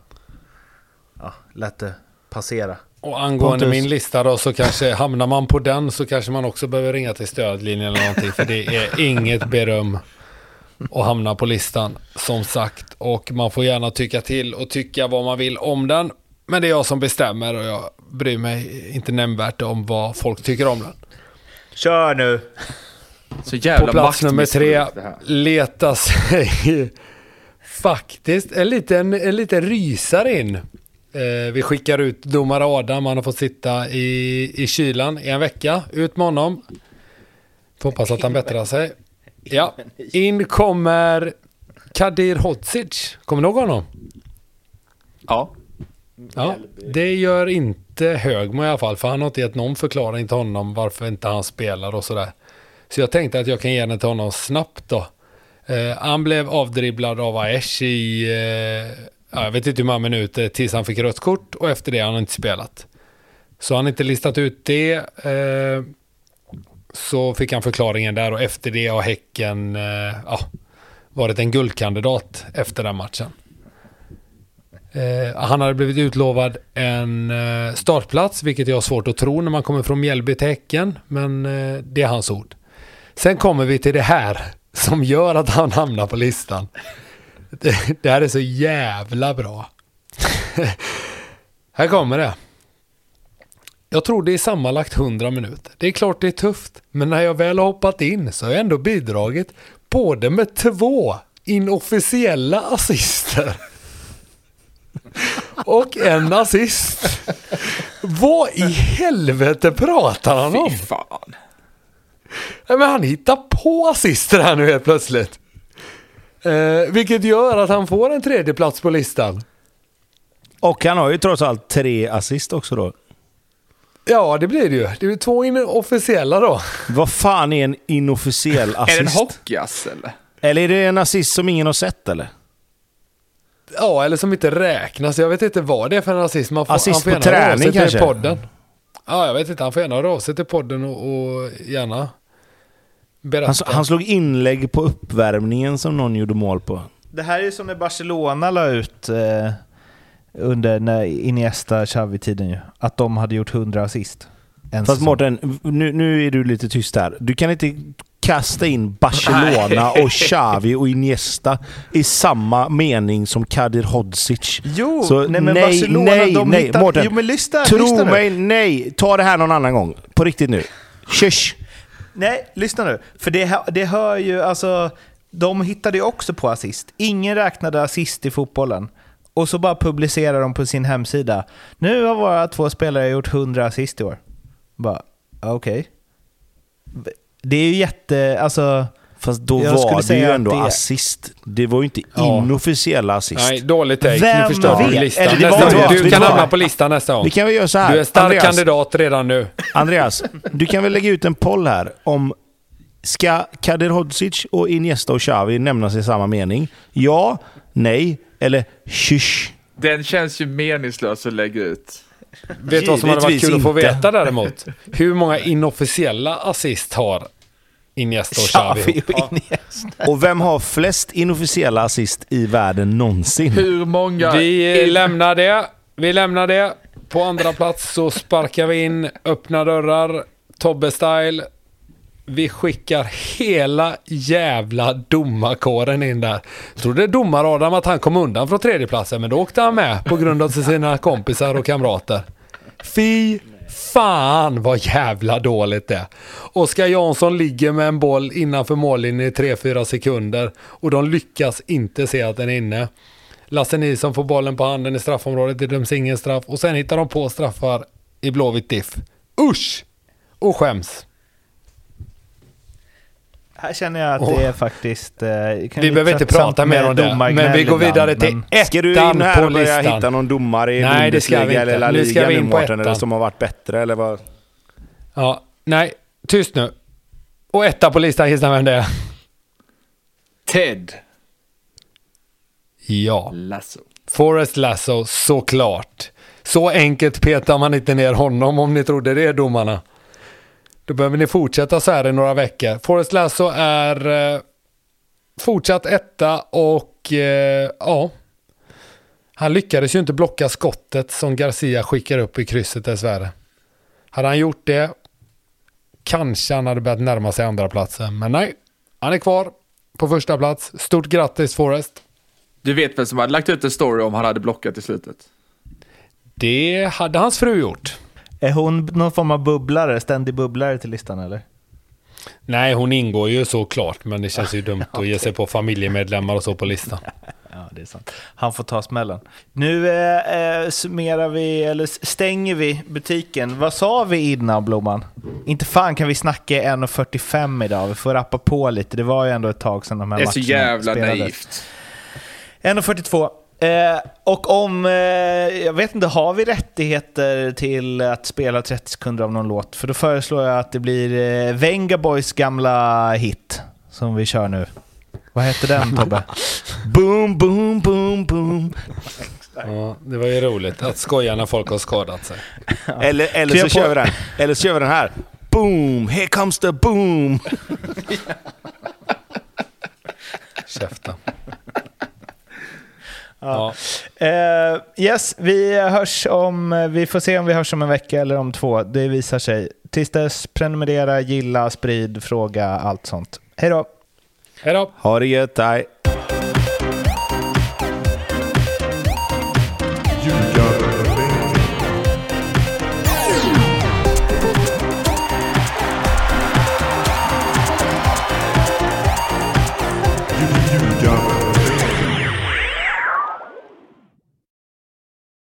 ja, lät det passera. Och angående Pontus. min lista då så kanske hamnar man på den så kanske man också behöver ringa till stödlinjen eller någonting. För det är inget beröm att hamna på listan som sagt. Och man får gärna tycka till och tycka vad man vill om den. Men det är jag som bestämmer och jag bryr mig inte nämnvärt om vad folk tycker om den. Kör nu! Så jävla På plats nummer tre letar sig faktiskt en liten, en liten rysare in. Eh, vi skickar ut domare Adam, han har fått sitta i, i kylan i en vecka. Ut med honom. Får hoppas att han bättrar sig. Ja, in kommer Kadir Hodzic. Kommer du ihåg honom? Ja. Ja, det gör inte Högmo i alla fall, för han har inte gett någon förklaring till honom varför inte han spelar och sådär. Så jag tänkte att jag kan ge den till honom snabbt då. Eh, han blev avdribblad av Aesh i, eh, jag vet inte hur många minuter tills han fick rött kort och efter det har han inte spelat. Så han har inte listat ut det. Eh, så fick han förklaringen där och efter det har Häcken eh, ja, varit en guldkandidat efter den matchen. Eh, han hade blivit utlovad en eh, startplats, vilket jag har svårt att tro när man kommer från Mjällby till Häcken. Men eh, det är hans ord. Sen kommer vi till det här som gör att han hamnar på listan. Det, det här är så jävla bra. här kommer det. Jag tror det är sammanlagt 100 minuter. Det är klart det är tufft, men när jag väl har hoppat in så har jag ändå bidragit både med två inofficiella assister och en assist. Vad i helvete pratar han om? Fy fan. Ja, men han hittar på assister här nu helt plötsligt. Eh, vilket gör att han får en tredje plats på listan. Och han har ju trots allt tre assist också då. Ja, det blir det ju. Det är ju två in- officiella då. Vad fan är en inofficiell Är det en assist? hockeyass eller? eller är det en assist som ingen har sett eller? Ja, eller som inte räknas. Jag vet inte vad det är för en assist. Man får, Assist han får på träning kanske? podden. Ja, jag vet inte. Han får gärna höra av sig till podden och, och gärna berätta. Han, han slog inlägg på uppvärmningen som någon gjorde mål på. Det här är som när Barcelona la ut eh, under när Iniesta Xavi-tiden ju. Att de hade gjort 100 assist. En Fast säsong. Mårten, nu, nu är du lite tyst här. Du kan inte kasta in Barcelona och Xavi och Iniesta i samma mening som Kadir Hodzic. Jo, Så nej men nej, Barcelona, nej, de nej, hittade... Mårten, Jo men lyssna, Tro lyssna nu. mig, nej! Ta det här någon annan gång. På riktigt nu. Kysch! Nej, lyssna nu. För det, det hör ju, alltså, de hittade ju också på assist. Ingen räknade assist i fotbollen. Och så bara publicerar de på sin hemsida. Nu har våra två spelare gjort 100 assist i år. Bara, okej. Det är ju jätte, alltså... Fast då Jag var det ju ändå det- assist. Det var ju inte Ja. inofficiella assist. Nej, dåligt take. Vem nu förstör du listan. Eller det Nästa var- Du kan hamna på listan nästa gång. Vi kan väl göra så här. Du är stark Andreas, kandidat redan nu. Andreas, du kan väl lägga ut en poll här om Ska Kadir Hodzic och Iniesta och Xavi nämnas i samma mening? Ja, nej eller kysch? Den känns ju meningslös att lägga ut. Vet du vad som hade varit kul att få inte. veta däremot? Hur många inofficiella assist har Iniesta och Xavi? Iniesta. Och vem har flest inofficiella assist i världen någonsin? Hur många... Vi lämnar det. Vi lämnar det. På andra plats så sparkar vi in öppna dörrar, Tobbe-style. Vi skickar hela jävla domarkåren in där. Trodde domar-Adam att han kom undan från tredjeplatsen, men då åkte han med på grund av sina kompisar och kamrater. Fy fan vad jävla dåligt det är. Oskar Jansson ligger med en boll innanför mållinjen i 3-4 sekunder och de lyckas inte se att den är inne. Lasse Nilsson får bollen på handen i straffområdet, det döms ingen straff och sen hittar de på straffar i Blåvitt diff. Usch! Och skäms. Här känner jag att Åh. det är faktiskt... Eh, kan Vi behöver inte prata mer om det, men vi går vidare till men- Ska du ettan in här på och börja listan. hitta någon domare i Nej, det ska vi Bundesliga inte. eller La Nu ska Liga vi nu in på Mårten, eller ettan. som har varit bättre eller vad? Ja, nej, tyst nu. Och etta på listan, gissa vem det är? Ted Ja. Lasso. Forrest Lasso, såklart. Så enkelt petar man inte ner honom om ni trodde det, domarna. Då behöver ni fortsätta så här i några veckor. Forrest Lasso är eh, fortsatt etta och eh, ja. Han lyckades ju inte blocka skottet som Garcia skickar upp i krysset dessvärre. Hade han gjort det kanske han hade börjat närma sig andra platsen. Men nej, han är kvar på första plats. Stort grattis Forrest. Du vet vem som hade lagt ut en story om han hade blockat i slutet? Det hade hans fru gjort. Är hon någon form av bubblare, ständig bubblare till listan eller? Nej, hon ingår ju såklart, men det känns ju dumt att ge sig på familjemedlemmar och så på listan. Ja, det är sant. Han får ta smällen. Nu eh, eh, summerar vi, eller stänger vi butiken. Vad sa vi innan Blomman? Inte fan kan vi snacka 1.45 idag. Vi får rappa på lite. Det var ju ändå ett tag sedan de här Det är så matcherna jävla spelades. naivt. 1.42. Eh, och om, eh, jag vet inte, har vi rättigheter till att spela 30 sekunder av någon låt? För då föreslår jag att det blir eh, Venga Boys gamla hit som vi kör nu. Vad heter den Tobbe? Boom, boom, boom, boom. Ja, det var ju roligt att skoja när folk har skadat sig. Eller, eller, så kör vi den. eller så kör vi den här. Boom, here comes the boom. Käften. Ja. Eh, yes, vi hörs om, vi får se om vi hörs om en vecka eller om två. Det visar sig. Tills dess, prenumerera, gilla, sprid, fråga, allt sånt. Hej då! Hej då! Ha det gött, hej.